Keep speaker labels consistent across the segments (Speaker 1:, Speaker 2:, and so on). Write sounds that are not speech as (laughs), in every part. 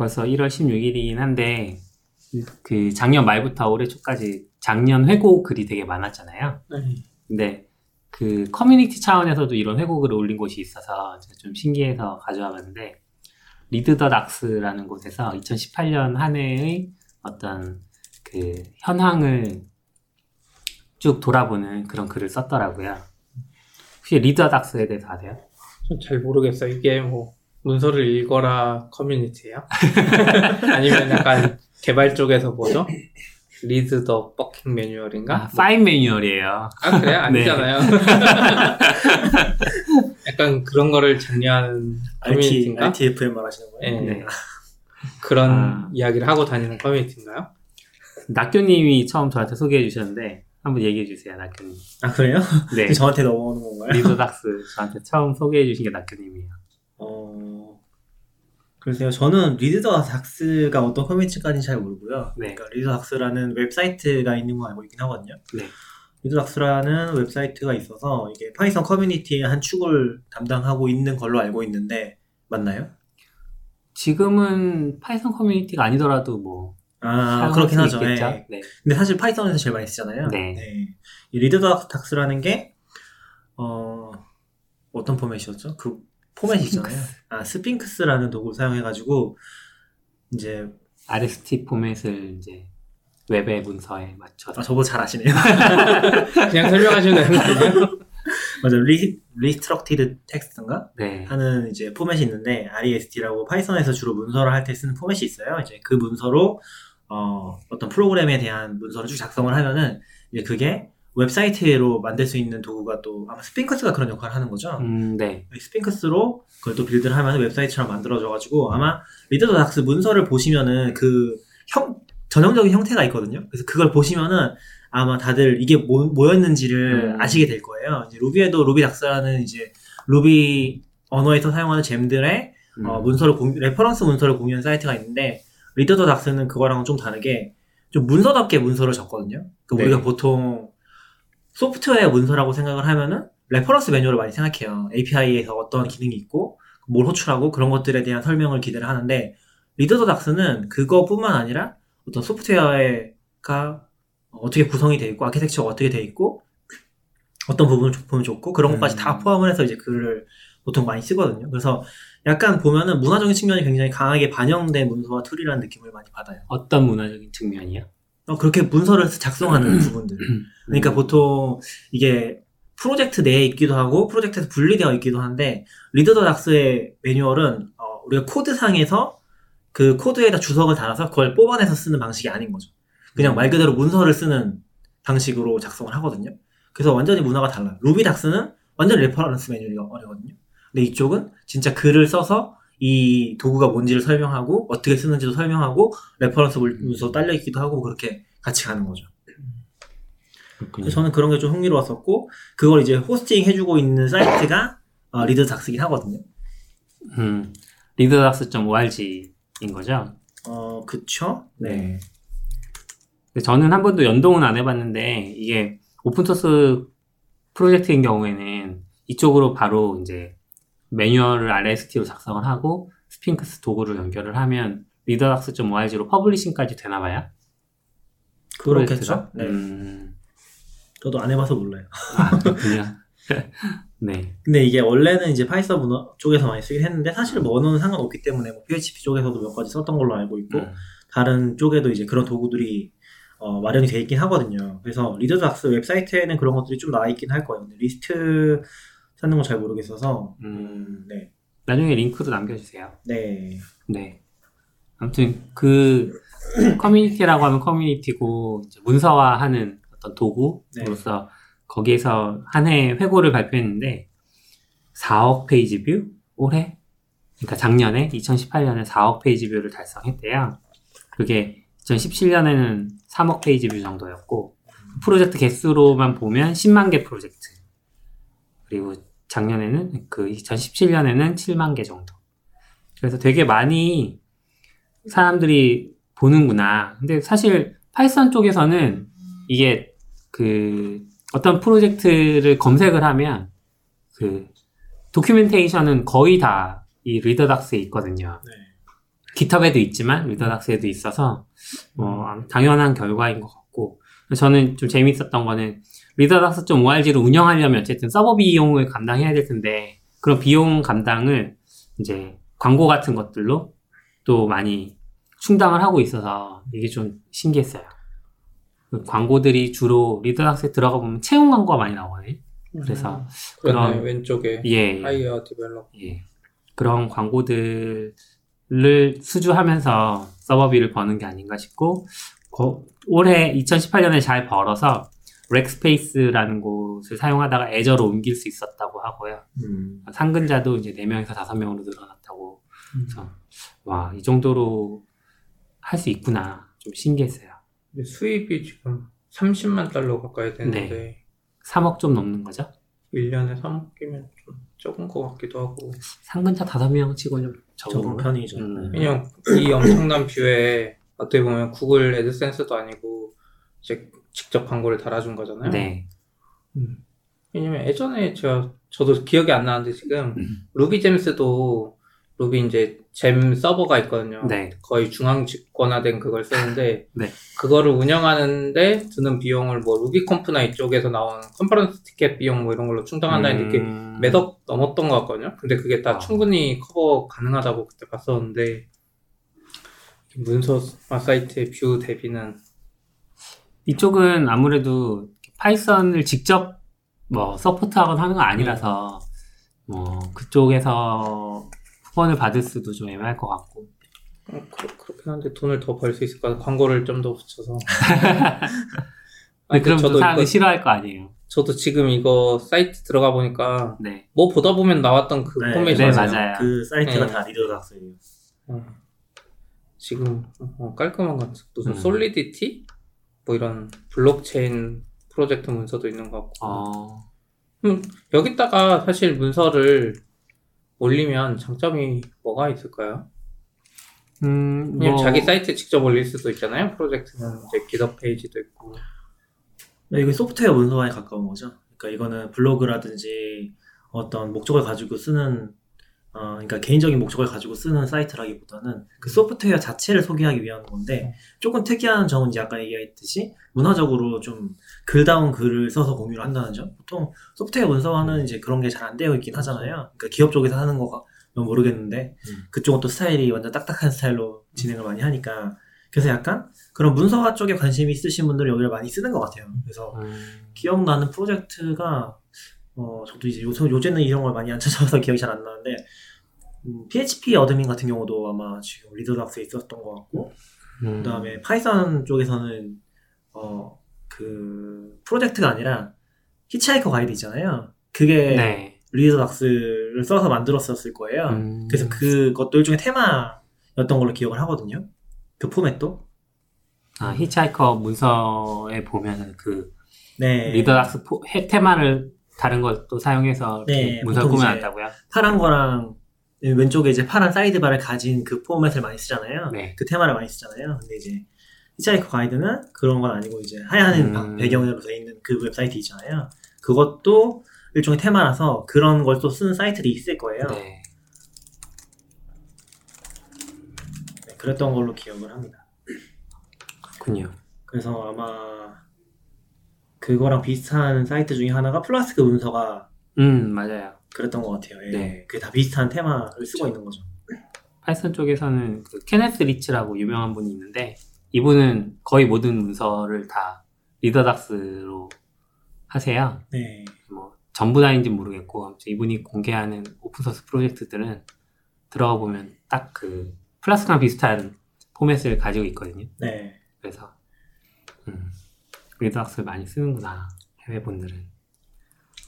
Speaker 1: 벌써 1월 16일이긴 한데 그 작년 말부터 올해 초까지 작년 회고 글이 되게 많았잖아요.
Speaker 2: 네.
Speaker 1: 근데 그 커뮤니티 차원에서도 이런 회고글을 올린 곳이 있어서 제가 좀 신기해서 가져와 봤는데 Read the Docs라는 곳에서 2018년 한 해의 어떤 그 현황을 쭉 돌아보는 그런 글을 썼더라고요. 혹시 Read the Docs에 대해서 아세요?
Speaker 2: 좀잘 모르겠어요. 이게 뭐 문서를 읽어라 커뮤니티예요? (laughs) 아니면 약간 개발 쪽에서 뭐죠? read the fucking manual인가?
Speaker 1: 아, fine manual이에요.
Speaker 2: 아 그래요? (laughs)
Speaker 1: 네.
Speaker 2: 아니잖아요. (laughs) 약간 그런 거를 장려하는
Speaker 3: RT,
Speaker 2: 커뮤니티인가?
Speaker 3: RTFM 말하시는 거예요?
Speaker 2: 네.
Speaker 1: 네.
Speaker 2: 그런
Speaker 1: 아.
Speaker 2: 이야기를 하고 다니는 커뮤니티인가요?
Speaker 1: 낙교님이 처음 저한테 소개해 주셨는데 한번 얘기해 주세요, 낙교님.
Speaker 3: 아 그래요?
Speaker 1: 네.
Speaker 3: 저한테 넘어오는 건가요?
Speaker 1: Read the Docs 저한테 처음 소개해 주신 게 낙교님이에요.
Speaker 3: 어, 글쎄요. 저는 Read the Docs가 어떤 커뮤니티인지는 잘 모르고요.
Speaker 1: 네.
Speaker 3: 그러니까 Read the Docs라는 웹사이트가 있는 거 알고 있긴 하거든요.
Speaker 1: 네.
Speaker 3: Read the Docs라는 웹사이트가 있어서 이게 Python 커뮤니티의 한 축을 담당하고 있는 걸로 알고 있는데 맞나요?
Speaker 1: 지금은 Python 커뮤니티가 아니더라도 뭐
Speaker 3: 아 그렇긴
Speaker 1: 수
Speaker 3: 하죠. 예.
Speaker 1: 네.
Speaker 3: 근데 사실 Python에서 제일 많이 쓰잖아요.
Speaker 1: 네.
Speaker 3: 이 Read the Docs라는 게 어, 어떤 포맷이었죠? 그 포맷이 있잖아요. 아 Sphinx라는 도구를 사용해가지고 이제
Speaker 1: RST 포맷을 이제 웹의 문서에 맞춰서
Speaker 3: 아, 저보다 잘 아시네요. (laughs)
Speaker 2: 그냥 설명하시면 되는 거 아니에요? (laughs)
Speaker 3: 맞아, 리, reStructuredText인가?
Speaker 1: 네.
Speaker 3: 하는 이제 포맷이 있는데, REST라고 Python에서 주로 문서를 할 때 쓰는 포맷이 있어요. 이제 그 문서로, 어, 어떤 프로그램에 대한 문서를 쭉 작성을 하면은, 이제 그게 웹사이트로 만들 수 있는 도구가 또, 아마 Sphinx가 그런 역할을 하는 거죠.
Speaker 1: 음, 네.
Speaker 3: 이 Sphinx로 그걸 또 build를 하면 웹사이트처럼 만들어져가지고, 아마 Read the Docs 문서를 보시면은 그 형, 전형적인 형태가 있거든요. 그래서 그걸 보시면은 아마 다들 이게 뭐, 뭐였는지를
Speaker 1: 음.
Speaker 3: 아시게 될 거예요. 이제 Ruby에도 Ruby Docs라는 이제 루비 언어에서 사용하는 gem들의
Speaker 1: 음.
Speaker 3: 어, 문서를 공, reference 문서를 공유하는 사이트가 있는데 Read the Docs는 그거랑은 좀 다르게 좀 문서답게 문서를 적거든요. 그
Speaker 1: 네.
Speaker 3: 우리가 보통 소프트웨어 문서라고 생각을 하면은 reference 매뉴얼을 많이 생각해요. API에서 어떤 기능이 있고 뭘 호출하고 그런 것들에 대한 설명을 기대를 하는데 Read the Docs는 그거뿐만 아니라 어떤 소프트웨어가 어떻게 구성이 되어 있고 아키텍처가 어떻게 되어 있고 어떤 부분을 조- 보면 좋고 그런 것까지
Speaker 1: 음.
Speaker 3: 다 포함을 해서 이제 글을 보통 많이 쓰거든요. 그래서 약간 보면은 문화적인 측면이 굉장히 강하게 반영된 문서와 툴이라는 느낌을 많이 받아요.
Speaker 1: 어떤 문화적인 측면이요?
Speaker 3: 어, 그렇게 문서를 작성하는 부분들. 그러니까 보통 이게 프로젝트 내에 있기도 하고 프로젝트에서 분리되어 있기도 한데 Read the Docs의 매뉴얼은 어, 우리가 코드상에서 그 코드에다 주석을 달아서 그걸 뽑아내서 쓰는 방식이 아닌 거죠. 그냥 말 그대로 문서를 쓰는 방식으로 작성을 하거든요. 그래서 완전히 문화가 달라요. Ruby Docs는 완전 reference 매뉴얼이거든요. 근데 이쪽은 진짜 글을 써서 이 도구가 뭔지를 설명하고 어떻게 쓰는지도 설명하고 reference 문서 딸려 있기도 하고 그렇게 같이 가는 거죠.
Speaker 1: 그렇군요.
Speaker 3: 저는 그런 게 좀 흥미로웠었고 그걸 이제 hosting 해주고 있는 사이트가 어, Read the Docs긴 하거든요.
Speaker 1: 음, readthedocs.org인 거죠?
Speaker 3: 어 그쵸? 네.
Speaker 1: 근데 저는 한 번도 연동은 안 해봤는데 이게 open source 프로젝트인 경우에는 이쪽으로 바로 이제 매뉴얼을 RST로 작성을 하고 Sphinx 도구를 연결을 하면 readthedocs.org로 publishing까지 되나 봐요?
Speaker 3: 그렇겠죠? 네.
Speaker 1: 음,
Speaker 3: 저도 안 해봐서 몰라요.
Speaker 1: 아, 그렇군요. (laughs) 네.
Speaker 3: 근데 이게 원래는 이제 Python 문어 쪽에서 많이 쓰긴 했는데 사실 뭐 언어는 상관없기 때문에 뭐 PHP 쪽에서도 몇 가지 썼던 걸로 알고 있고
Speaker 1: 음,
Speaker 3: 다른 쪽에도 이제 그런 도구들이 어, 마련이 돼 있긴 하거든요. 그래서 Read the Docs 웹사이트에는 그런 것들이 좀 나와 있긴 할 거예요. 리스트 찾는 건잘 모르겠어서
Speaker 1: 음,
Speaker 3: 음, 네.
Speaker 1: 나중에 링크도 남겨주세요.
Speaker 3: 네.
Speaker 1: 네. 아무튼 그 커뮤니티라고 하면 커뮤니티고 문서화하는 어떤 도구로서 거기에서 한 해 회고를 발표했는데 4억 page view 올해 그러니까 작년에 2018년에 4억 page view를 달성했대요. 그게 2017년에는 3억 page view 정도였고 프로젝트 개수로만 보면 10만 개 프로젝트 그리고 작년에는 그 2017년에는 7만 개 정도. 그래서 되게 많이 사람들이 보는구나. 근데 사실 Python 쪽에서는 이게 그 어떤 프로젝트를 검색을 하면 그 도큐멘테이션은 거의 다 이 리더닥스에 있거든요.
Speaker 3: 네.
Speaker 1: 깃허브에도 있지만 리더닥스에도 있어서 뭐 당연한 결과인 것 같고 저는 좀 재밌었던 거는 리더닥스 좀 ORG를 운영하려면 어쨌든 서버 비용을 감당해야 될 텐데 그런 비용 감당을 이제 광고 같은 것들로 또 많이 충당을 하고 있어서 이게 좀 신기했어요. 그 광고들이 주로 리더닥스에 들어가 보면 채용 광고가 많이 나오거든요. 그래서
Speaker 2: 그러네
Speaker 1: 그런-
Speaker 2: 왼쪽에
Speaker 1: 예.
Speaker 2: Hire Develop
Speaker 1: 예. 그런 광고들을 수주하면서 서버비를 버는 게 아닌가 싶고, 거- 올해 2018년에 잘 벌어서 Rackspace라는 곳을 사용하다가 Azure로 옮길 수 있었다고 하고요.
Speaker 3: 음.
Speaker 1: 상근자도 이제 4명에서 5명으로 늘어났다고.
Speaker 2: 음.
Speaker 1: 그래서, 와, 이 정도로 할 수 있구나. 좀 신기했어요.
Speaker 2: 수입이 지금 30만 달러 가까이 되는데
Speaker 1: 3억 좀 넘는 거죠?
Speaker 2: 1년에 3억이면 좀 적은 것 같기도 하고
Speaker 1: 상근자 5명 치고는 적은
Speaker 3: 적은
Speaker 1: 거.
Speaker 3: 편이죠.
Speaker 1: 음.
Speaker 2: 그냥 이 엄청난 view에 어떻게 보면 Google AdSense도 아니고 이제 직접 광고를 달아준 거잖아요.
Speaker 1: 네.
Speaker 2: 음. 왜냐면 예전에 제가 저도 기억이 안 나는데 지금
Speaker 1: 음.
Speaker 2: RubyGems도 Ruby 이제 gem 서버가 있거든요.
Speaker 1: 네.
Speaker 2: 거의 중앙 집권화된 그걸 쓰는데 (laughs)
Speaker 1: 네.
Speaker 2: 그거를 운영하는데 드는 비용을 뭐 RubyConf나 이쪽에서 나온 컨퍼런스 티켓 비용 뭐 이런 걸로 충당한다는 게
Speaker 1: 음.
Speaker 2: 몇억 넘었던 것 같거든요. 근데 그게 다
Speaker 1: 아.
Speaker 2: 충분히 커버 가능하다고 그때 봤었는데 문서 사이트의 view 대비는
Speaker 1: 이쪽은 아무래도 Python을 직접 뭐 support하거나 하는 건 아니라서 뭐 그쪽에서 후원을 받을 수도 좀 애매할 것 같고
Speaker 2: 어, 그렇, 그렇긴 한데 돈을 더 벌 수 있을 것 같아요. 광고를 좀 더 붙여서. (laughs) 아니,
Speaker 1: 그럼 또
Speaker 2: 저도
Speaker 1: 사람이
Speaker 2: 이거-
Speaker 1: 싫어할 거 아니에요.
Speaker 2: 저도 지금 이거 사이트 들어가 보니까
Speaker 1: 네.
Speaker 2: 뭐 보다 보면 나왔던 그
Speaker 3: 네,
Speaker 2: 포맷이
Speaker 1: 네,
Speaker 2: 맞아요.
Speaker 1: 맞아요.
Speaker 3: 그 사이트가
Speaker 2: 네.
Speaker 3: 다 Read the Docs예요.
Speaker 2: 어. 지금 어, 깔끔한 것 같아. 무슨
Speaker 1: 음.
Speaker 2: Solidity? 뭐 이런 블록체인 프로젝트 문서도 있는 것 같고.
Speaker 1: 어,
Speaker 2: 여기다가 사실 문서를 올리면 장점이 뭐가 있을까요?
Speaker 1: 음, 뭐,
Speaker 2: 자기 사이트에 직접 올릴 수도 있잖아요. 프로젝트는 이제 GitHub 페이지도 있고.
Speaker 3: 네, 이게 소프트웨어 문서화에 가까운 거죠. 그러니까 이거는 블로그라든지 어떤 목적을 가지고 쓰는 어, 그러니까 개인적인 목적을 가지고 쓰는 사이트라기보다는 그 소프트웨어 자체를 소개하기 위한 건데 조금 특이한 점은 이제 아까 얘기했듯이 문화적으로 좀 글다운 글을 써서 공유를 한다는 점. 보통 소프트웨어 문서화는 이제 그런 게 잘 안 되어 있긴 하잖아요. 그러니까 기업 쪽에서 하는 거가 모르겠는데
Speaker 1: 음.
Speaker 3: 그쪽은 또 스타일이 완전 딱딱한 스타일로 진행을 많이 하니까 그래서 약간 그런 문서화 쪽에 관심이 있으신 분들은 여기를 많이 쓰는 것 같아요. 그래서
Speaker 1: 음,
Speaker 3: 기억나는 프로젝트가 어 저도 이제 요새 요새는 이런 걸 많이 안 찾아봐서 (laughs) 기억이 잘 안 나는데 음, PHP Admin 같은 경우도 아마 지금 Read the Docs에 있었던 것 같고
Speaker 1: 음.
Speaker 3: 그 다음에 Python 쪽에서는 어 그 프로젝트가 아니라 Hitchhiker Guide 있잖아요. 그게
Speaker 1: 네.
Speaker 3: Read the Docs를 써서 만들었었을 거예요.
Speaker 1: 음,
Speaker 3: 그래서 그것도 일종의 테마였던 걸로 기억을 하거든요. 그 포맷도.
Speaker 1: 아, Hitchhiker 문서에 보면은 그
Speaker 3: 네.
Speaker 1: Read the Docs 포- 해- 테마를 다른 것도 사용해서
Speaker 3: 네, 이제
Speaker 1: 꾸며놨다고요?
Speaker 3: 파란 거랑 왼쪽에 이제 파란 sidebar를 가진 그 포맷을 많이 쓰잖아요.
Speaker 1: 네.
Speaker 3: 그 테마를 많이 쓰잖아요. 근데 이제 히치하이커 가이드는 그런 건 아니고 이제 하얀
Speaker 1: 음.
Speaker 3: 배경으로 돼 있는 그 웹사이트 있잖아요. 그것도 일종의 테마라서 그런 걸 또 쓰는 사이트들이 있을 거예요.
Speaker 1: 네.
Speaker 3: 네, 그랬던 걸로 기억을 합니다.
Speaker 1: 그렇군요.
Speaker 3: 그래서 아마 그거랑 비슷한 사이트 중에 하나가 플라스크 문서가
Speaker 1: 음, 맞아요.
Speaker 3: 그랬던 것 같아요. 예.
Speaker 1: 네.
Speaker 3: 그게 다 비슷한 테마를 쓰고 있는 거죠.
Speaker 1: Python 쪽에서는 그 Kenneth Reitz라고 유명한 분이 있는데 이분은 거의 모든 문서를 다 Read the Docs로 하세요.
Speaker 3: 네.
Speaker 1: 뭐 전부 다인지 모르겠고 이분이 공개하는 open source 프로젝트들은 들어가 보면 딱 그 Flask랑 비슷한 포맷을 가지고 있거든요.
Speaker 3: 네.
Speaker 1: 그래서 음, Read the Docs를 많이 쓰는구나 해외 분들은.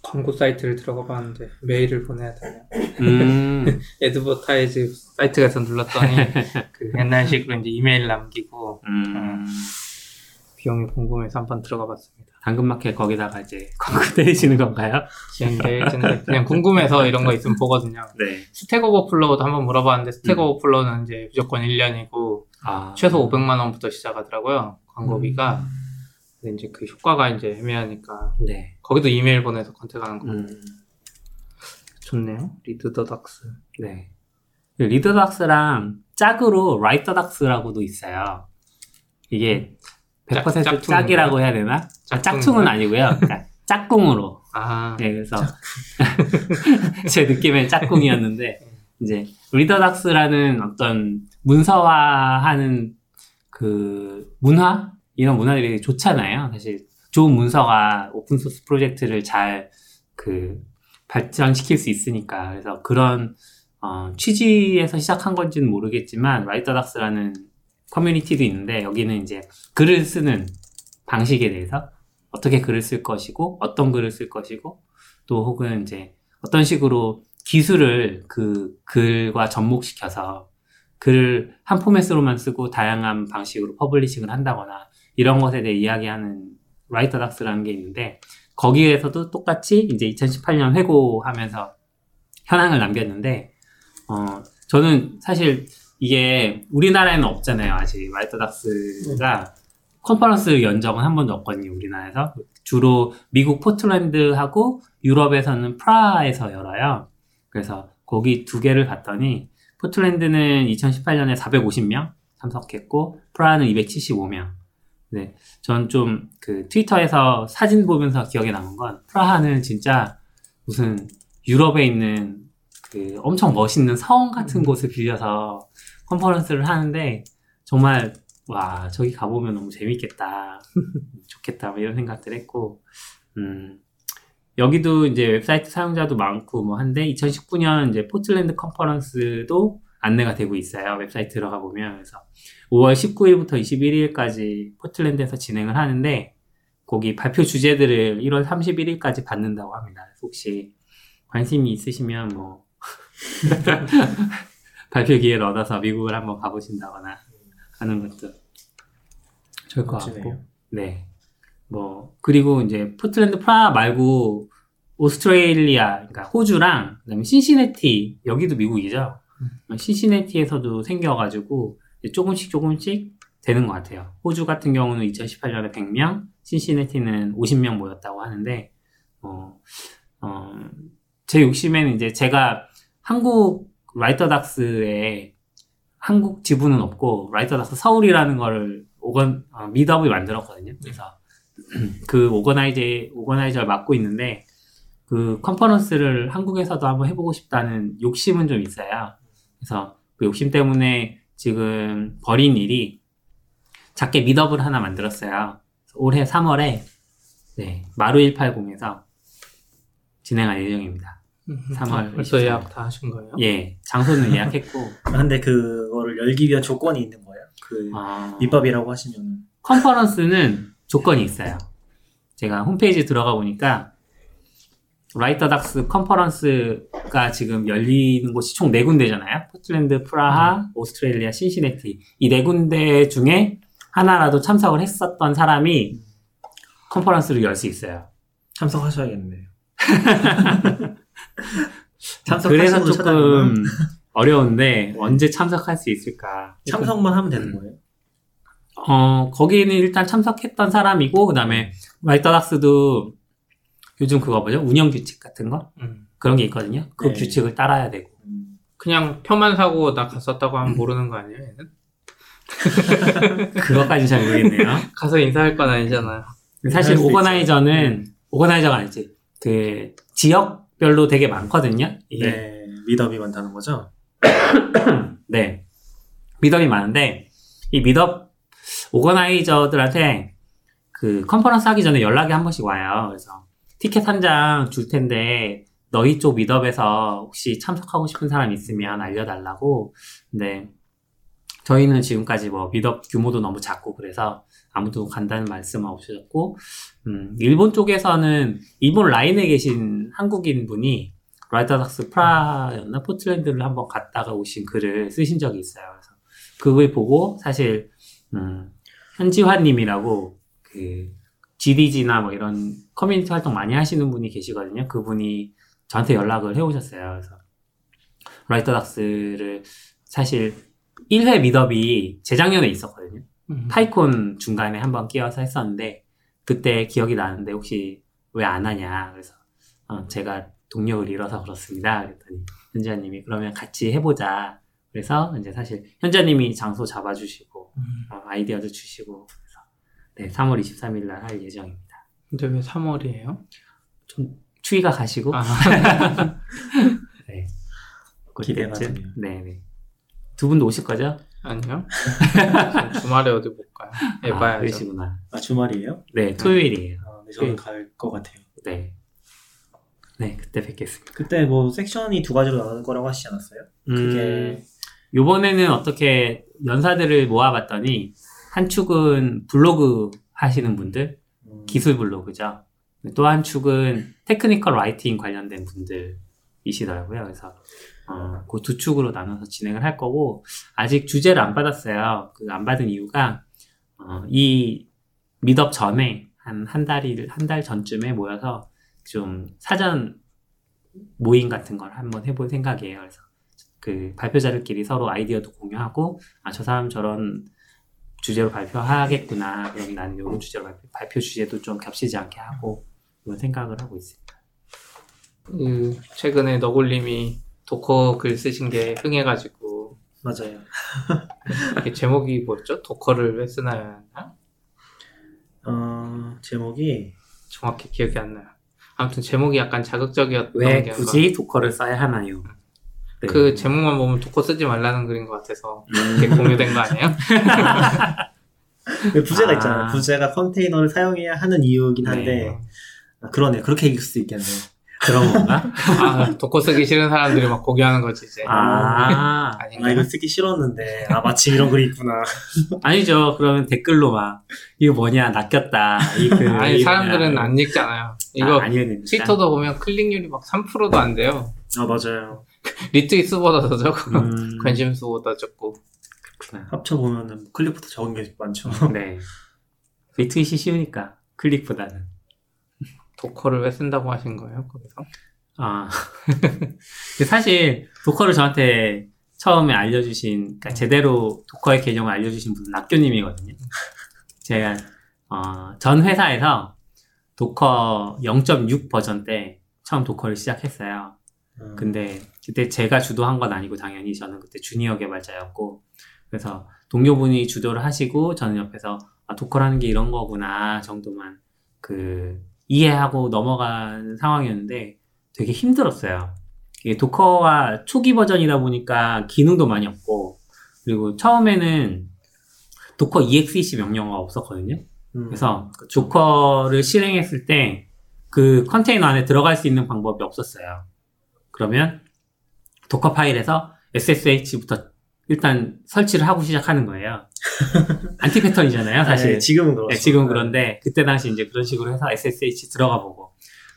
Speaker 2: 광고 사이트를 들어가 봤는데 메일을 보내야 되냐.
Speaker 1: 음, (laughs)
Speaker 2: advertise 사이트에서 눌렀더니 (laughs) 그 옛날식으로 이제 이메일 남기고
Speaker 1: 음,
Speaker 2: 비용이 궁금해서 한번 들어가 봤습니다.
Speaker 1: 당근마켓 거기다가 이제 광고 (laughs) 때리시는 건가요?
Speaker 2: 저는 그냥 궁금해서 이런 거 있으면 보거든요.
Speaker 1: 네.
Speaker 2: Stack Overflow도 한번 물어봤는데 Stack
Speaker 1: 음.
Speaker 2: Overflow는 이제 무조건 1년이고
Speaker 1: 아,
Speaker 2: 최소 500만 원부터 시작하더라고요. 광고비가. 근데 이제 그 효과가 이제 애매하니까
Speaker 1: 네.
Speaker 2: 거기도 이메일 보내서 contact하는 거
Speaker 1: 음,
Speaker 2: 좋네요. Read the Docs.
Speaker 1: 네. Read the Docs랑 짝으로 Write the Docs라고도 있어요. 이게 100%
Speaker 2: 짝- 짝퉁인가요?
Speaker 1: 짝이라고 해야 되나? 아, 짝퉁은 아니고요. 그러니까 (laughs) 짝꿍으로.
Speaker 2: 아,
Speaker 1: 네, 그래서 (laughs) 제 느낌엔 짝꿍이었는데 이제 Read the Docs라는 어떤 문서화하는 그 문화 이런 문화들이 좋잖아요. 사실 좋은 문서가 open source 프로젝트를 잘 그 발전시킬 수 있으니까 그래서 그런 어, 취지에서 시작한 건지는 모르겠지만 Write the Docs라는 커뮤니티도 있는데 여기는 이제 글을 쓰는 방식에 대해서 어떻게 글을 쓸 것이고 어떤 글을 쓸 것이고 또 혹은 이제 어떤 식으로 기술을 그 글과 접목시켜서 글을 한 포맷으로만 쓰고 다양한 방식으로 publishing을 한다거나 이런 것에 대해 이야기하는 Write the Docs라는 게 있는데 거기에서도 똑같이 이제 2018년 회고하면서 현황을 남겼는데 어 저는 사실 이게 우리나라에는 없잖아요 아직 라이터닥스가 컨퍼런스 연정은 한 번도 없거든요 우리나라에서. 주로 미국 포틀랜드하고 유럽에서는 프라하에서 열어요. 그래서 거기 두 개를 봤더니 포틀랜드는 2018년에 450명 참석했고 프라하는 275명 네, 전 좀 그 트위터에서 사진 보면서 기억에 남은 건 프라하는 진짜 무슨 유럽에 있는 그 엄청 멋있는 사원 같은 곳을 빌려서 컨퍼런스를 하는데 정말 와 저기 가보면 너무 재밌겠다. (laughs) 좋겠다. 뭐 이런 생각들 했고. 음. 여기도 이제 웹사이트 사용자도 많고 뭐 한데 2019년 이제 포틀랜드 컨퍼런스도 안내가 되고 있어요. 웹사이트 들어가 보면. 그래서 5월 19일부터 21일까지 포틀랜드에서 진행을 하는데 거기 발표 주제들을 1월 31일까지 받는다고 합니다. 혹시 관심이 있으시면 뭐 (laughs) 발표 기회를 얻어서 미국을 한번 가보신다거나 하는 것도 좋을 것
Speaker 3: 멋지네요.
Speaker 1: 같고 네. 뭐 그리고 이제 포틀랜드 프라하 말고 오스트레일리아 그러니까 호주랑 그다음에 신시내티 여기도 미국이죠. 신시내티에서도 생겨가지고 이제 조금씩 조금씩 되는 것 같아요. 호주 같은 경우는 2018년에 100명, 신시내티는 50명 모였다고 하는데, 어, 어, 제 욕심에는 이제 제가 한국 Write the Docs에 한국 지부는 없고, Write the Docs 서울이라는 거를 오건, 어, meetup을 만들었거든요. 그래서 (clears throat) 그 organizer, organizer를 맡고 있는데, 그 컨퍼런스를 한국에서도 한번 해보고 싶다는 욕심은 좀 있어요. 그래서 그 욕심 때문에 지금 벌인 일이 작게 미더블 하나 만들었어요. 올해 3월에 네, 마루 180에서 진행할 예정입니다. 3월
Speaker 2: 벌써
Speaker 1: 24일.
Speaker 2: 예약 다 하신 거예요?
Speaker 1: 예, 장소는 예약했고 (laughs)
Speaker 3: 아, 근데 그거를 열기 위한 조건이 있는 거예요. 그
Speaker 1: 어,
Speaker 3: 밑밥이라고 하시면
Speaker 1: 컨퍼런스는 조건이 있어요. 제가 홈페이지 들어가 보니까 Write the Docs 컨퍼런스가 지금 열리는 곳이 총 네 군데잖아요. 포틀랜드, 프라하, 오스트레일리아, 신시내티. 이 네 군데 중에 하나라도 참석을 했었던 사람이 컨퍼런스를 열 수 있어요.
Speaker 3: 참석하셔야겠네요. (laughs)
Speaker 1: 그래서 조금 어려운데 언제 참석할 수 있을까?
Speaker 3: 참석만 하면 되는 거예요.
Speaker 1: 어, 거기는 일단 참석했던 사람이고, 그 다음에 라이터닥스도 요즘 그거 뭐죠? 운영 규칙 같은 거?
Speaker 2: 음.
Speaker 1: 그런 게 있거든요. 그
Speaker 3: 네.
Speaker 1: 규칙을 따라야 되고.
Speaker 3: 음.
Speaker 2: 그냥 표만 사고 나 갔었다고 하면 모르는 거 아니에요? 얘는? (laughs)
Speaker 1: 그것까지 잘 모르겠네요. (laughs)
Speaker 2: 가서 인사할 건 아니잖아요.
Speaker 1: 사실 오거나이저는, 오거나이저가 아니지. 그, 지역별로 되게 많거든요. 이게.
Speaker 3: 네, 미더비 많다는 거죠. (coughs)
Speaker 1: 네. 미덥이 많은데, 이 미덥 오거나이저들한테 그 컨퍼런스 하기 전에 연락이 한 번씩 와요. 그래서 티켓 한 장 줄 텐데, 너희 쪽 미덥에서 혹시 참석하고 싶은 사람 있으면 알려달라고. 근데 저희는 지금까지 뭐 미덥 규모도 너무 작고 그래서 아무도 간다는 말씀은 없으셨고, 음, 일본 쪽에서는 일본 라인에 계신 한국인 분이 Write the Docs 프라하였나 포틀랜드를 한번 갔다가 오신 글을 쓰신 적이 있어요. 그래서 그걸 보고 사실 음, 현지화님이라고 그 GDG나 뭐 이런 커뮤니티 활동 많이 하시는 분이 계시거든요. 그분이 저한테 연락을 해오셨어요. 그래서 Write the Docs를 사실 1회 meetup이 재작년에 있었거든요.
Speaker 2: 음.
Speaker 1: PyCon 중간에 한번 끼워서 했었는데 그때 기억이 나는데 혹시 왜 안 하냐 그래서 어, 제가 동력을 잃어서 그렇습니다 그랬더니 현지아님이 그러면 같이 해보자 그래서 이제 사실 현자님이 장소 잡아주시고
Speaker 3: 음.
Speaker 1: 어, 아이디어도 주시고 그래서 네 3월 23일 날 할 예정입니다.
Speaker 2: 근데 왜 3월이에요?
Speaker 1: 좀 추위가 가시고
Speaker 2: 아, (laughs)
Speaker 1: 네.
Speaker 3: 되네요.
Speaker 1: 네네. 두 분도 오실 거죠?
Speaker 2: 아니요. (laughs) 주말에 어디 못 가요.
Speaker 1: 아,
Speaker 2: 해봐야죠.
Speaker 1: 그러시구나.
Speaker 3: 아 주말이에요?
Speaker 1: 네, 토요일이에요.
Speaker 3: 아, 네, 저는 갈 것 같아요.
Speaker 1: 네. 네, 그때 뵙겠습니다.
Speaker 3: 그때 뭐 섹션이 두 가지로 나눌 거라고 하시지 않았어요? 그게
Speaker 1: 음, 요번에는 어떻게 연사들을 모아봤더니 한 축은 블로그 하시는 분들,
Speaker 3: 음,
Speaker 1: 기술 블로그죠. 또 한 축은 technical writing 관련된 분들이시더라고요. 그래서 어, 그 두 축으로 나눠서 진행을 할 거고 아직 주제를 안 받았어요. 그 안 받은 이유가 어, 이 meetup 전에 한 한 달이 한 달 전쯤에 모여서 좀 사전 모임 같은 걸 한번 해볼 생각이에요. 그래서 그 발표자들끼리 서로 아이디어도 공유하고 아 저 사람 저런 주제로 발표하겠구나. 그럼 나는 이런 주제로 발표, 발표 주제도 좀 겹치지 않게 하고 이런 생각을 하고 있습니다.
Speaker 2: 그 최근에 너굴님이 Docker 글 쓰신 게 흥해가지고
Speaker 3: 맞아요.
Speaker 2: 이게 제목이 뭐였죠? Docker를 왜 쓰나요?
Speaker 3: 어, 제목이
Speaker 2: 정확히 기억이 안 나요. 아무튼 제목이 약간 자극적이었던
Speaker 1: 왜
Speaker 2: 게
Speaker 1: 굳이 Docker를 써야 하나요? 네.
Speaker 2: 그 제목만 보면 Docker 쓰지 말라는 글인 것 같아서
Speaker 1: 음.
Speaker 2: 이렇게 공유된 거 아니에요?
Speaker 3: 그 부제가
Speaker 1: 아.
Speaker 3: 있잖아요. 부제가 컨테이너를 사용해야 하는 이유긴 한데
Speaker 1: 네.
Speaker 3: 아, 그러네. 그렇게 읽을 수도 있겠네요.
Speaker 1: 그런 건가? (laughs)
Speaker 2: 아, Docker 쓰기 싫은 사람들이 막 공유하는 거지 이제.
Speaker 1: 아,
Speaker 2: 아닌가?
Speaker 3: 아 이거 쓰기 싫었는데 아 마침 이런 글이 있구나. (laughs)
Speaker 1: 아니죠. 그러면 댓글로 막 이거 뭐냐 낚였다. 이그 (laughs)
Speaker 2: 아니 사람들은 안 읽잖아요. 이거
Speaker 1: 아?
Speaker 2: 트위터도 보면 클릭률이 막 3%도 안 돼요.
Speaker 3: 아 맞아요.
Speaker 2: 리트윗 수보다 더 적고
Speaker 1: 음, (laughs)
Speaker 2: 관심 수보다 적고.
Speaker 1: 그렇구나.
Speaker 3: 합쳐 보면은 클릭부터 적은 게 많죠. (laughs)
Speaker 1: 네. 리트윗이 쉬우니까 클릭보다는.
Speaker 2: Docker를 왜 쓴다고 하신 거예요? 거기서?
Speaker 1: 아. 사실 Docker를 저한테 처음에 알려주신, 그러니까 제대로 Docker의 개념을 알려주신 분은 낙교님이거든요. (laughs) 제가 어, 전 회사에서 Docker 0.6 버전 때 처음 Docker를 시작했어요.
Speaker 3: 음,
Speaker 1: 근데 그때 제가 주도한 건 아니고 당연히 저는 그때 주니어 개발자였고 그래서 동료분이 주도를 하시고 저는 옆에서 아, Docker라는 게 이런 거구나 정도만 그 이해하고 넘어간 상황이었는데 되게 힘들었어요. 이게 도커와 초기 버전이다 보니까 기능도 많이 없고 그리고 처음에는 Docker exec 명령어가 없었거든요.
Speaker 3: 음,
Speaker 1: 그래서 Docker를 실행했을 때 그 컨테이너 안에 들어갈 수 있는 방법이 없었어요. 그러면 Dockerfile에서 SSH부터 일단 설치를 하고 시작하는 거예요. (laughs) anti-pattern이잖아요, 사실.
Speaker 3: 네, 지금은 그렇죠.
Speaker 1: 네, 지금 그런데 그때 당시 이제 그런 식으로 해서 SSH 들어가 보고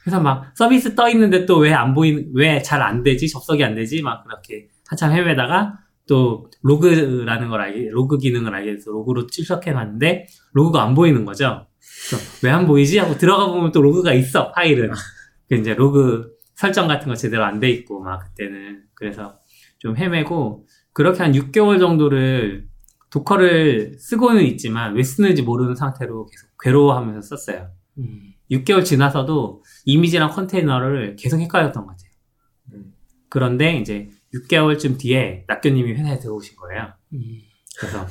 Speaker 1: 그래서 막 서비스 떠 있는데 또 왜 안 보이는 왜 잘 안 되지 접속이 안 되지 막 그렇게 한참 헤매다가 또 로그라는 걸 알게 로그 기능을 알게 돼서 로그로 출력해 놨는데 로그가 안 보이는 거죠. 왜 안 보이지 하고 들어가 보면 또 로그가 있어 파일은. 그 이제 로그 설정 같은 거 제대로 안 돼 있고 막 그때는 그래서 좀 헤매고 그렇게 한 6개월 정도를 Docker를 쓰고는 있지만 왜 쓰는지 모르는 상태로 계속 괴로워하면서 썼어요. 6개월 지나서도 이미지랑 컨테이너를 계속 헷갈렸던 것 같아요.
Speaker 3: 음.
Speaker 1: 그런데 이제 6개월쯤 뒤에 낙교님이 회사에 들어오신 거예요. 그래서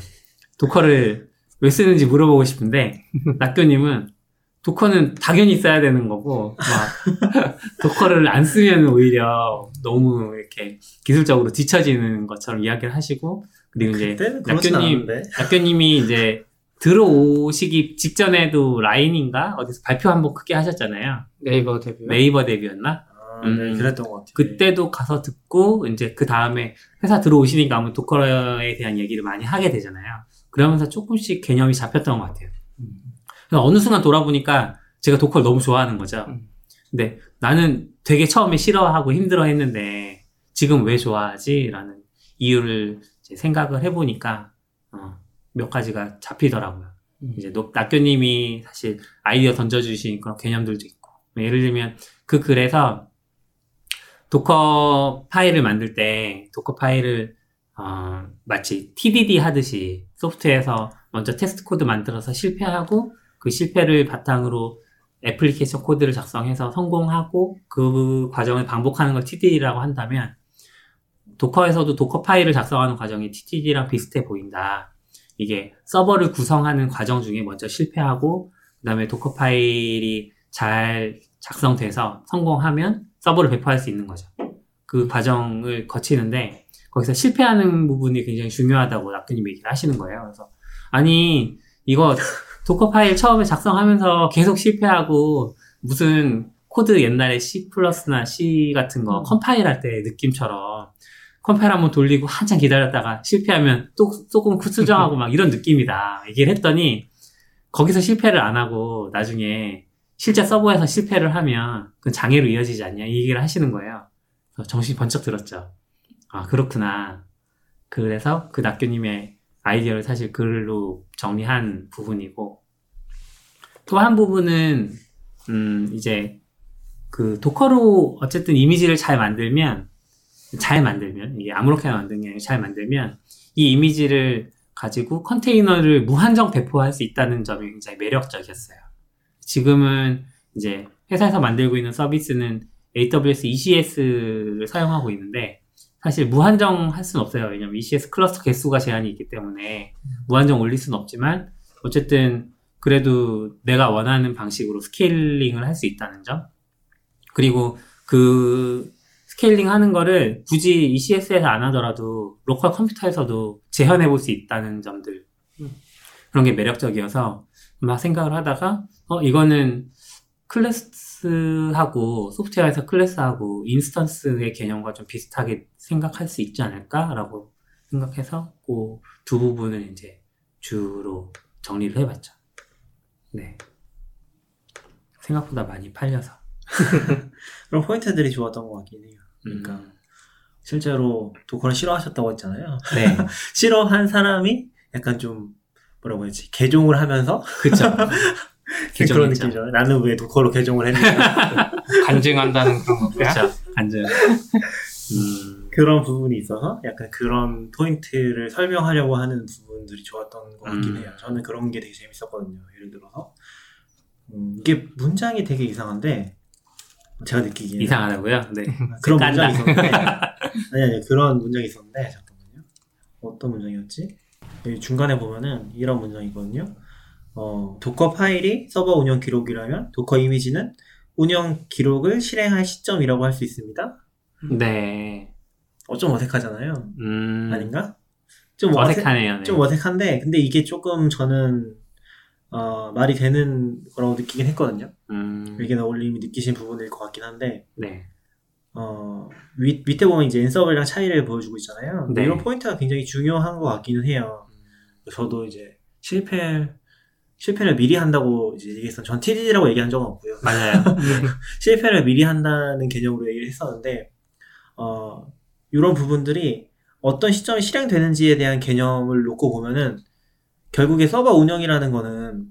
Speaker 1: 도커를 왜 쓰는지 물어보고 싶은데 (laughs) 낙교님은 도커는 당연히 써야 되는 거고 막 (laughs) 도커를 안 쓰면 오히려 너무 이렇게 기술적으로 뒤처지는 것처럼 이야기를 하시고 그리고 이제 낙교님. 낙교님이 이제 들어오시기 직전에도 라인인가 어디서 발표 한 번 크게 하셨잖아요.
Speaker 2: 네이버 데뷔.
Speaker 1: 네이버 데뷔였나?
Speaker 3: 아, 네,
Speaker 1: 음.
Speaker 3: 그랬던 것 같아요.
Speaker 1: 그때도 가서 듣고 이제 그 다음에 회사 들어오시니까 아무 도커에 대한 얘기를 많이 하게 되잖아요. 그러면서 조금씩 개념이 잡혔던 것 같아요. 그래서 어느 순간 돌아보니까 제가 도커를 너무 좋아하는 거죠.
Speaker 2: 음.
Speaker 1: 근데 나는 되게 처음에 싫어하고 힘들어 했는데 지금 왜 좋아하지? 라는 이유를 생각을 해보니까 어, 몇 가지가 잡히더라고요.
Speaker 2: 음.
Speaker 1: 이제 노- 낙교님이 사실 아이디어 던져주신 그런 개념들도 있고 예를 들면 그 글에서 Docker 파일을 만들 때 Docker 파일을 어, 마치 TDD 하듯이 소프트웨어에서 먼저 테스트 코드 만들어서 실패하고 그 실패를 바탕으로 애플리케이션 코드를 작성해서 성공하고 그 과정을 반복하는 걸 TDD라고 한다면 Docker에서도 Docker 파일을 작성하는 과정이 TDD랑 비슷해 보인다. 이게 서버를 구성하는 과정 중에 먼저 실패하고 그 다음에 Docker 파일이 잘 작성돼서 성공하면 서버를 배포할 수 있는 거죠. 그 과정을 거치는데 거기서 실패하는 부분이 굉장히 중요하다고 낙교님 얘기를 하시는 거예요. 그래서 아니 이거 Docker 파일 처음에 작성하면서 계속 실패하고 무슨 코드 옛날에 C 플러스나 C 같은 거 컴파일 할 때 느낌처럼 컴파일 한번 돌리고 한참 기다렸다가 실패하면 또 조금 수정하고 막 이런 느낌이다. 얘기를 했더니 거기서 실패를 안 하고 나중에 실제 서버에서 실패를 하면 그 장애로 이어지지 않냐 이 얘기를 하시는 거예요. 정신이 번쩍 들었죠. 아 그렇구나. 그래서 그 낙교님의 아이디어를 사실 글로 정리한 부분이고 또 한 부분은 음 이제 그 도커로 어쨌든 이미지를 잘 만들면 잘 만들면 이게 아무렇게나 만든 게 아니라 잘 만들면 이 이미지를 가지고 컨테이너를 무한정 배포할 수 있다는 점이 굉장히 매력적이었어요. 지금은 이제 회사에서 만들고 있는 서비스는 AWS ECS를 사용하고 있는데 사실 무한정 할 수는 없어요. 왜냐면 ECS 클러스터 개수가 제한이 있기 때문에 무한정 올릴 수는 없지만 어쨌든 그래도 내가 원하는 방식으로 scaling을 할 수 있다는 점 그리고 그 scaling 하는 거를 굳이 ECS에서 안 하더라도 local 컴퓨터에서도 재현해 볼 수 있다는 점들 그런 게 매력적이어서 막 생각을 하다가 어 이거는 클래스 하고 소프트웨어에서 클래스하고 instance의 개념과 좀 비슷하게 생각할 수 있지 않을까라고 생각해서 그 두 부분을 이제 주로 정리를 해봤죠. 네. 생각보다 많이 팔려서. (laughs)
Speaker 3: 그런 포인트들이 좋았던 것 같긴 해요. 그러니까
Speaker 1: 음.
Speaker 3: 실제로 도커를 싫어하셨다고 했잖아요.
Speaker 1: 네. (laughs)
Speaker 3: 싫어한 사람이 약간 좀 뭐라고 해야지 개종을 하면서
Speaker 1: 그쵸. (laughs)
Speaker 3: 그런
Speaker 1: 개종했죠.
Speaker 3: 느낌이죠. 나는 왜 도커로 개종을 했는가 (laughs)
Speaker 2: 간증한다는 그런 거고요.
Speaker 1: 그쵸. 간증. 음.
Speaker 3: 그런 부분이 있어서 약간 그런 포인트를 설명하려고 하는 부분들이 좋았던 것 같긴
Speaker 1: 음.
Speaker 3: 해요. 저는 그런 게 되게 재밌었거든요. 예를 들어서 음, 이게 문장이 되게 이상한데 제가 느끼기에는
Speaker 1: 이상하다고요? 네.
Speaker 3: 그런
Speaker 1: 깐다.
Speaker 3: 문장이 있었는데 (laughs) 아니 아니 그런 문장이 있었는데 잠깐만요. 어떤 문장이었지? 여기 중간에 보면은 이런 문장이 있거든요. 어, Docker 파일이 서버 운영 기록이라면 Docker 이미지는 운영 기록을 실행할 시점이라고 할 수 있습니다.
Speaker 1: 네.
Speaker 3: 어, 좀 어색하잖아요.
Speaker 1: 음.
Speaker 3: 아닌가? 좀 어색,
Speaker 1: 어색하네요. 네.
Speaker 3: 좀 어색한데 근데 이게 조금 저는 어, 말이 되는 거라고 느끼긴 했거든요.
Speaker 1: 음.
Speaker 3: 의견 어울림이 느끼신 부분일 것 같긴 한데
Speaker 1: 네.
Speaker 3: 어, 밑, 밑에 보면 이제 엔서블이랑 차이를 보여주고 있잖아요.
Speaker 1: 네.
Speaker 3: 이런 포인트가 굉장히 중요한 것 같기는 해요. 저도 이제 실패, 실패를 미리 한다고 이제 얘기했었는데, 전 TDD라고 얘기한 적은 없고요.
Speaker 1: 맞아요. (laughs)
Speaker 3: 실패를 미리 한다는 개념으로 얘기를 했었는데, 어, 이런 부분들이 어떤 시점에 실행되는지에 대한 개념을 놓고 보면은, 결국에 서버 운영이라는 거는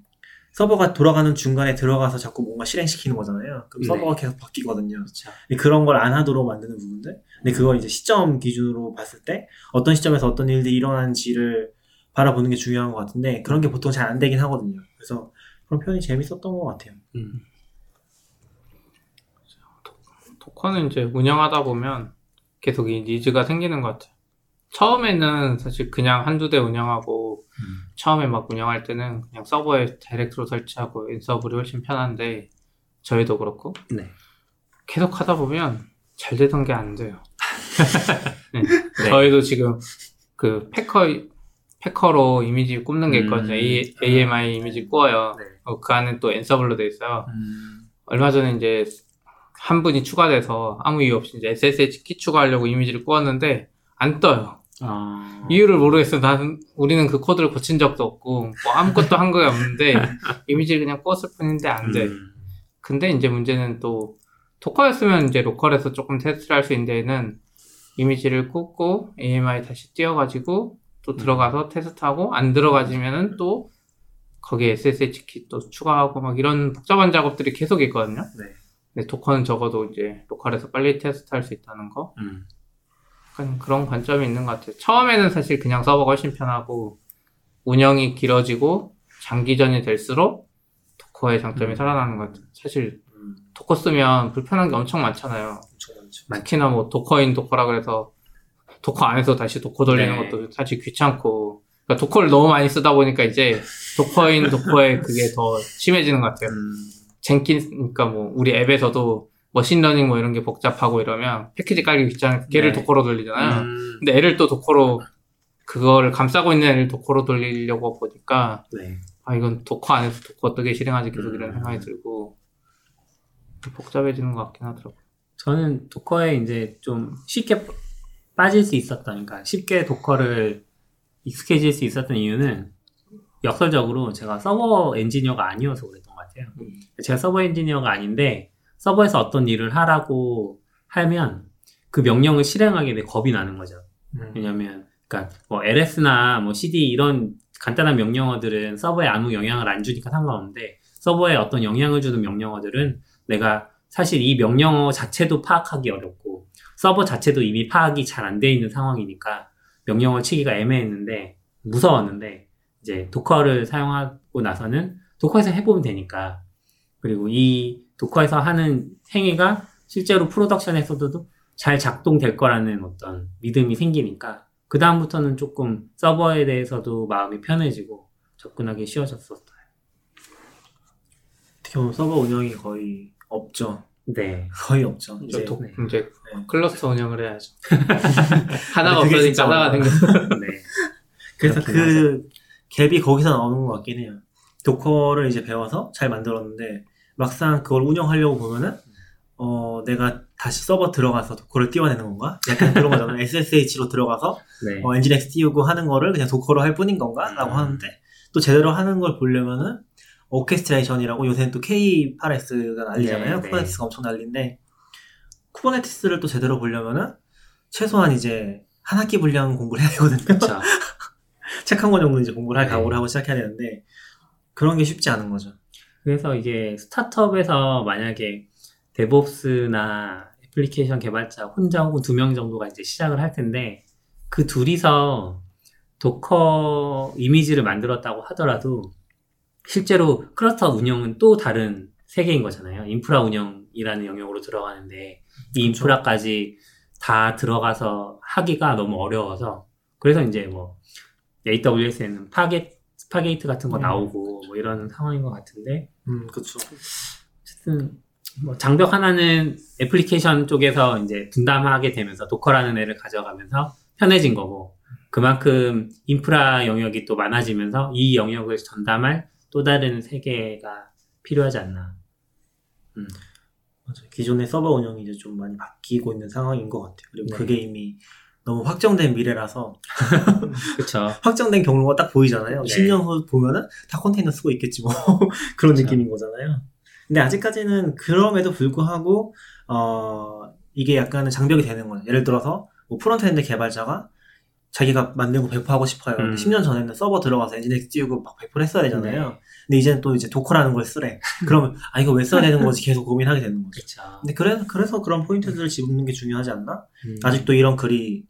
Speaker 3: 서버가 돌아가는 중간에 들어가서 자꾸 뭔가 실행시키는 거잖아요. 그럼
Speaker 1: 네.
Speaker 3: 서버가 계속 바뀌거든요.
Speaker 1: 그렇죠.
Speaker 3: 그런 걸 안 하도록 만드는 부분들. 근데 그걸 이제 시점 기준으로 봤을 때 어떤 시점에서 어떤 일들이 일어나는지를 바라보는 게 중요한 것 같은데 그런 게 보통 잘 안 되긴 하거든요. 그래서 그런 표현이 재밌었던 것 같아요.
Speaker 1: 음.
Speaker 2: 도커는 이제 운영하다 보면 계속 이 니즈가 생기는 것 같아요. 처음에는 사실 그냥 한두 대 운영하고
Speaker 1: 음.
Speaker 2: 처음에 막 운영할 때는 그냥 서버에 다이렉트로 설치하고 인서블이 훨씬 편한데 저희도 그렇고
Speaker 1: 네.
Speaker 2: 계속 하다 보면 잘 되던 게 안 돼요. (laughs) 네.
Speaker 1: 네.
Speaker 2: 저희도 지금 그 패커 패커로 이미지 굽는 게 있거든요.
Speaker 1: 음.
Speaker 2: A, AMI 이미지 구워요.
Speaker 1: 네.
Speaker 2: 어, 그 안에 또 엔서블로 돼 있어요.
Speaker 1: 음.
Speaker 2: 얼마 전에 이제 한 분이 추가돼서 아무 이유 없이 이제 SSH 키 추가하려고 이미지를 구웠는데 안 떠요.
Speaker 1: 어.
Speaker 2: 이유를 모르겠어요. 나는 우리는 그 코드를 고친 적도 없고 뭐 아무것도 한게 없는데 (laughs) 이미지를 그냥 구웠을 뿐인데 안 돼.
Speaker 1: 음.
Speaker 2: 근데 이제 문제는 또 도커였으면 이제 로컬에서 조금 테스트를 할 수 있는 데에는 이미지를 꽂고 AMI 다시 띄워가지고 또 들어가서 테스트하고 안 들어가지면은 또 거기에 SSH 키또 추가하고 막 이런 복잡한 작업들이 계속 있거든요.
Speaker 1: 네.
Speaker 2: 근데 도커는 적어도 이제 로컬에서 빨리 테스트할 수 있다는 거.
Speaker 1: 음.
Speaker 2: 약간 그런 관점이 있는 것 같아요. 처음에는 사실 그냥 서버가 훨씬 편하고 운영이 길어지고 장기전이 될수록 Docker의 장점이
Speaker 1: 음.
Speaker 2: 살아나는 것 같아요. 사실
Speaker 3: 음,
Speaker 2: Docker 쓰면 불편한 게 엄청 많잖아요.
Speaker 3: 엄청 많죠.
Speaker 2: 특히나 뭐 Docker in Docker라 그래서 Docker 안에서 다시 Docker 돌리는
Speaker 1: 네.
Speaker 2: 것도 사실 귀찮고 그러니까 Docker를 너무 많이 쓰다 보니까 이제 Docker in Docker에 그게 더 심해지는 것 같아요.
Speaker 1: 음,
Speaker 2: Jenkin 그러니까 뭐 우리 앱에서도 machine learning 뭐 이런 게 복잡하고 이러면 패키지 깔기 귀찮으니까 걔를
Speaker 1: 네.
Speaker 2: Docker로 돌리잖아요.
Speaker 1: 음,
Speaker 2: 근데 얘를 또 Docker로 그거를 감싸고 있는 애를 Docker로 돌리려고 보니까
Speaker 1: 네.
Speaker 2: 아 이건 Docker 안에서 Docker 어떻게 실행하지 계속 이런
Speaker 1: 음.
Speaker 2: 생각이 들고 복잡해지는 것 같긴 하더라고요.
Speaker 1: 저는 Docker에 이제 좀 쉽게 빠질 수 있었던, 그러니까 쉽게 Docker를 익숙해질 수 있었던 이유는 역설적으로 제가 서버 엔지니어가 아니어서 그랬던 것 같아요. 제가 서버 엔지니어가 아닌데 서버에서 어떤 일을 하라고 하면 그 명령을 실행하게 돼 겁이 나는 거죠.
Speaker 3: 음.
Speaker 1: 왜냐면, 그러니까 뭐 LS나 뭐 CD 이런 간단한 명령어들은 서버에 아무 영향을 안 주니까 상관없는데 서버에 어떤 영향을 주는 명령어들은 내가 사실 이 명령어 자체도 파악하기 어렵고 서버 자체도 이미 파악이 잘 안 돼 있는 상황이니까 명령어 치기가 애매했는데 무서웠는데 이제 도커를 사용하고 나서는 도커에서 해보면 되니까 그리고 이 도커에서 하는 행위가 실제로 프로덕션에서도 잘 작동될 거라는 어떤 믿음이 생기니까 그 다음부터는 조금 서버에 대해서도 마음이 편해지고 접근하기 쉬워졌었어요.
Speaker 3: 어떻게 보면 서버 운영이 거의 없죠.
Speaker 1: 네.
Speaker 3: 거의 없죠.
Speaker 2: 이제, 도,
Speaker 1: 네.
Speaker 2: 이제
Speaker 3: 네.
Speaker 2: 클러스터 운영을 해야죠. (laughs) 하나가
Speaker 3: 진짜
Speaker 2: 하나가. 생겼어. (laughs)
Speaker 1: 네.
Speaker 3: 그래서
Speaker 1: 그
Speaker 3: gap이 거기서 나오는 것 같긴 해요. Docker를 이제 배워서 잘 만들었는데 막상 그걸 운영하려고 보면은 어 내가 다시 서버 들어가서 Docker를 띄워내는 건가? 약간 그런 거잖아요. (laughs) SSH로 들어가서
Speaker 1: 네.
Speaker 3: 어, nginx 띄우고 하는 거를 그냥 Docker로 할 뿐인 건가? 라고
Speaker 1: 음.
Speaker 3: 하는데 또 제대로 하는 걸 보려면은 orchestration이라고 요새는 또 K8S가 난리잖아요.
Speaker 1: 네, 네.
Speaker 3: Kubernetes가 엄청 난리인데 Kubernetes를 또 제대로 보려면은 최소한 이제 한 학기 분량 공부를 해야 되거든요. (laughs) 책 한 권 정도 이제 공부를 할
Speaker 1: 네.
Speaker 3: 각오를 하고 시작해야 되는데 그런 게 쉽지 않은 거죠.
Speaker 1: 그래서 이게 스타트업에서 만약에 DevOps나 애플리케이션 개발자 혼자 혹은 두 명 정도가 이제 시작을 할 텐데 그 둘이서 Docker 이미지를 만들었다고 하더라도 실제로 클러스터 운영은 또 다른 세계인 거잖아요. 인프라 운영이라는 영역으로 들어가는데 이 인프라까지 다 들어가서 하기가 너무 어려워서 그래서 이제 뭐 AWS에는 Fargate Fargate 같은 거
Speaker 3: 음.
Speaker 1: 나오고 뭐 이런 상황인 것 같은데
Speaker 3: 음, 그렇죠.
Speaker 1: 어쨌든 뭐 장벽 하나는 애플리케이션 쪽에서 이제 분담하게 되면서 Docker라는 애를 가져가면서 편해진 거고 그만큼 인프라 영역이 또 많아지면서 이 영역을 전담할 또 다른 세계가 필요하지 않나. 음.
Speaker 3: 맞아요. 기존의 서버 운영이 이제 좀 많이 바뀌고 있는 상황인 것 같아요. 그리고
Speaker 1: 네.
Speaker 3: 그게 이미 너무 확정된 미래라서 (laughs)
Speaker 1: 그쵸.
Speaker 3: 확정된 경로가 딱 보이잖아요.
Speaker 1: 네.
Speaker 3: 10년 후 보면은 다 컨테이너 쓰고 있겠지 뭐 (laughs) 그런
Speaker 1: 그쵸.
Speaker 3: 느낌인 거잖아요. 근데 아직까지는 그럼에도 불구하고 어 이게 약간은 장벽이 되는 거예요. 예를 들어서 뭐 frontend 개발자가 자기가 만들고 배포하고 싶어요.
Speaker 1: 음.
Speaker 3: 10년 전에는 서버 들어가서 Nginx 띄우고 막 배포를 했어야 되잖아요.
Speaker 1: 네.
Speaker 3: 근데 이제는 또 이제 Docker라는 걸 쓰래. (laughs) 그러면 아 이거 왜 써야 되는 거지 계속 고민하게 되는 거죠.
Speaker 1: 그쵸.
Speaker 3: 근데 그래서 그래서 그런 포인트들을 집는 게 중요하지 않나?
Speaker 1: 음.
Speaker 3: 아직도 이런 글이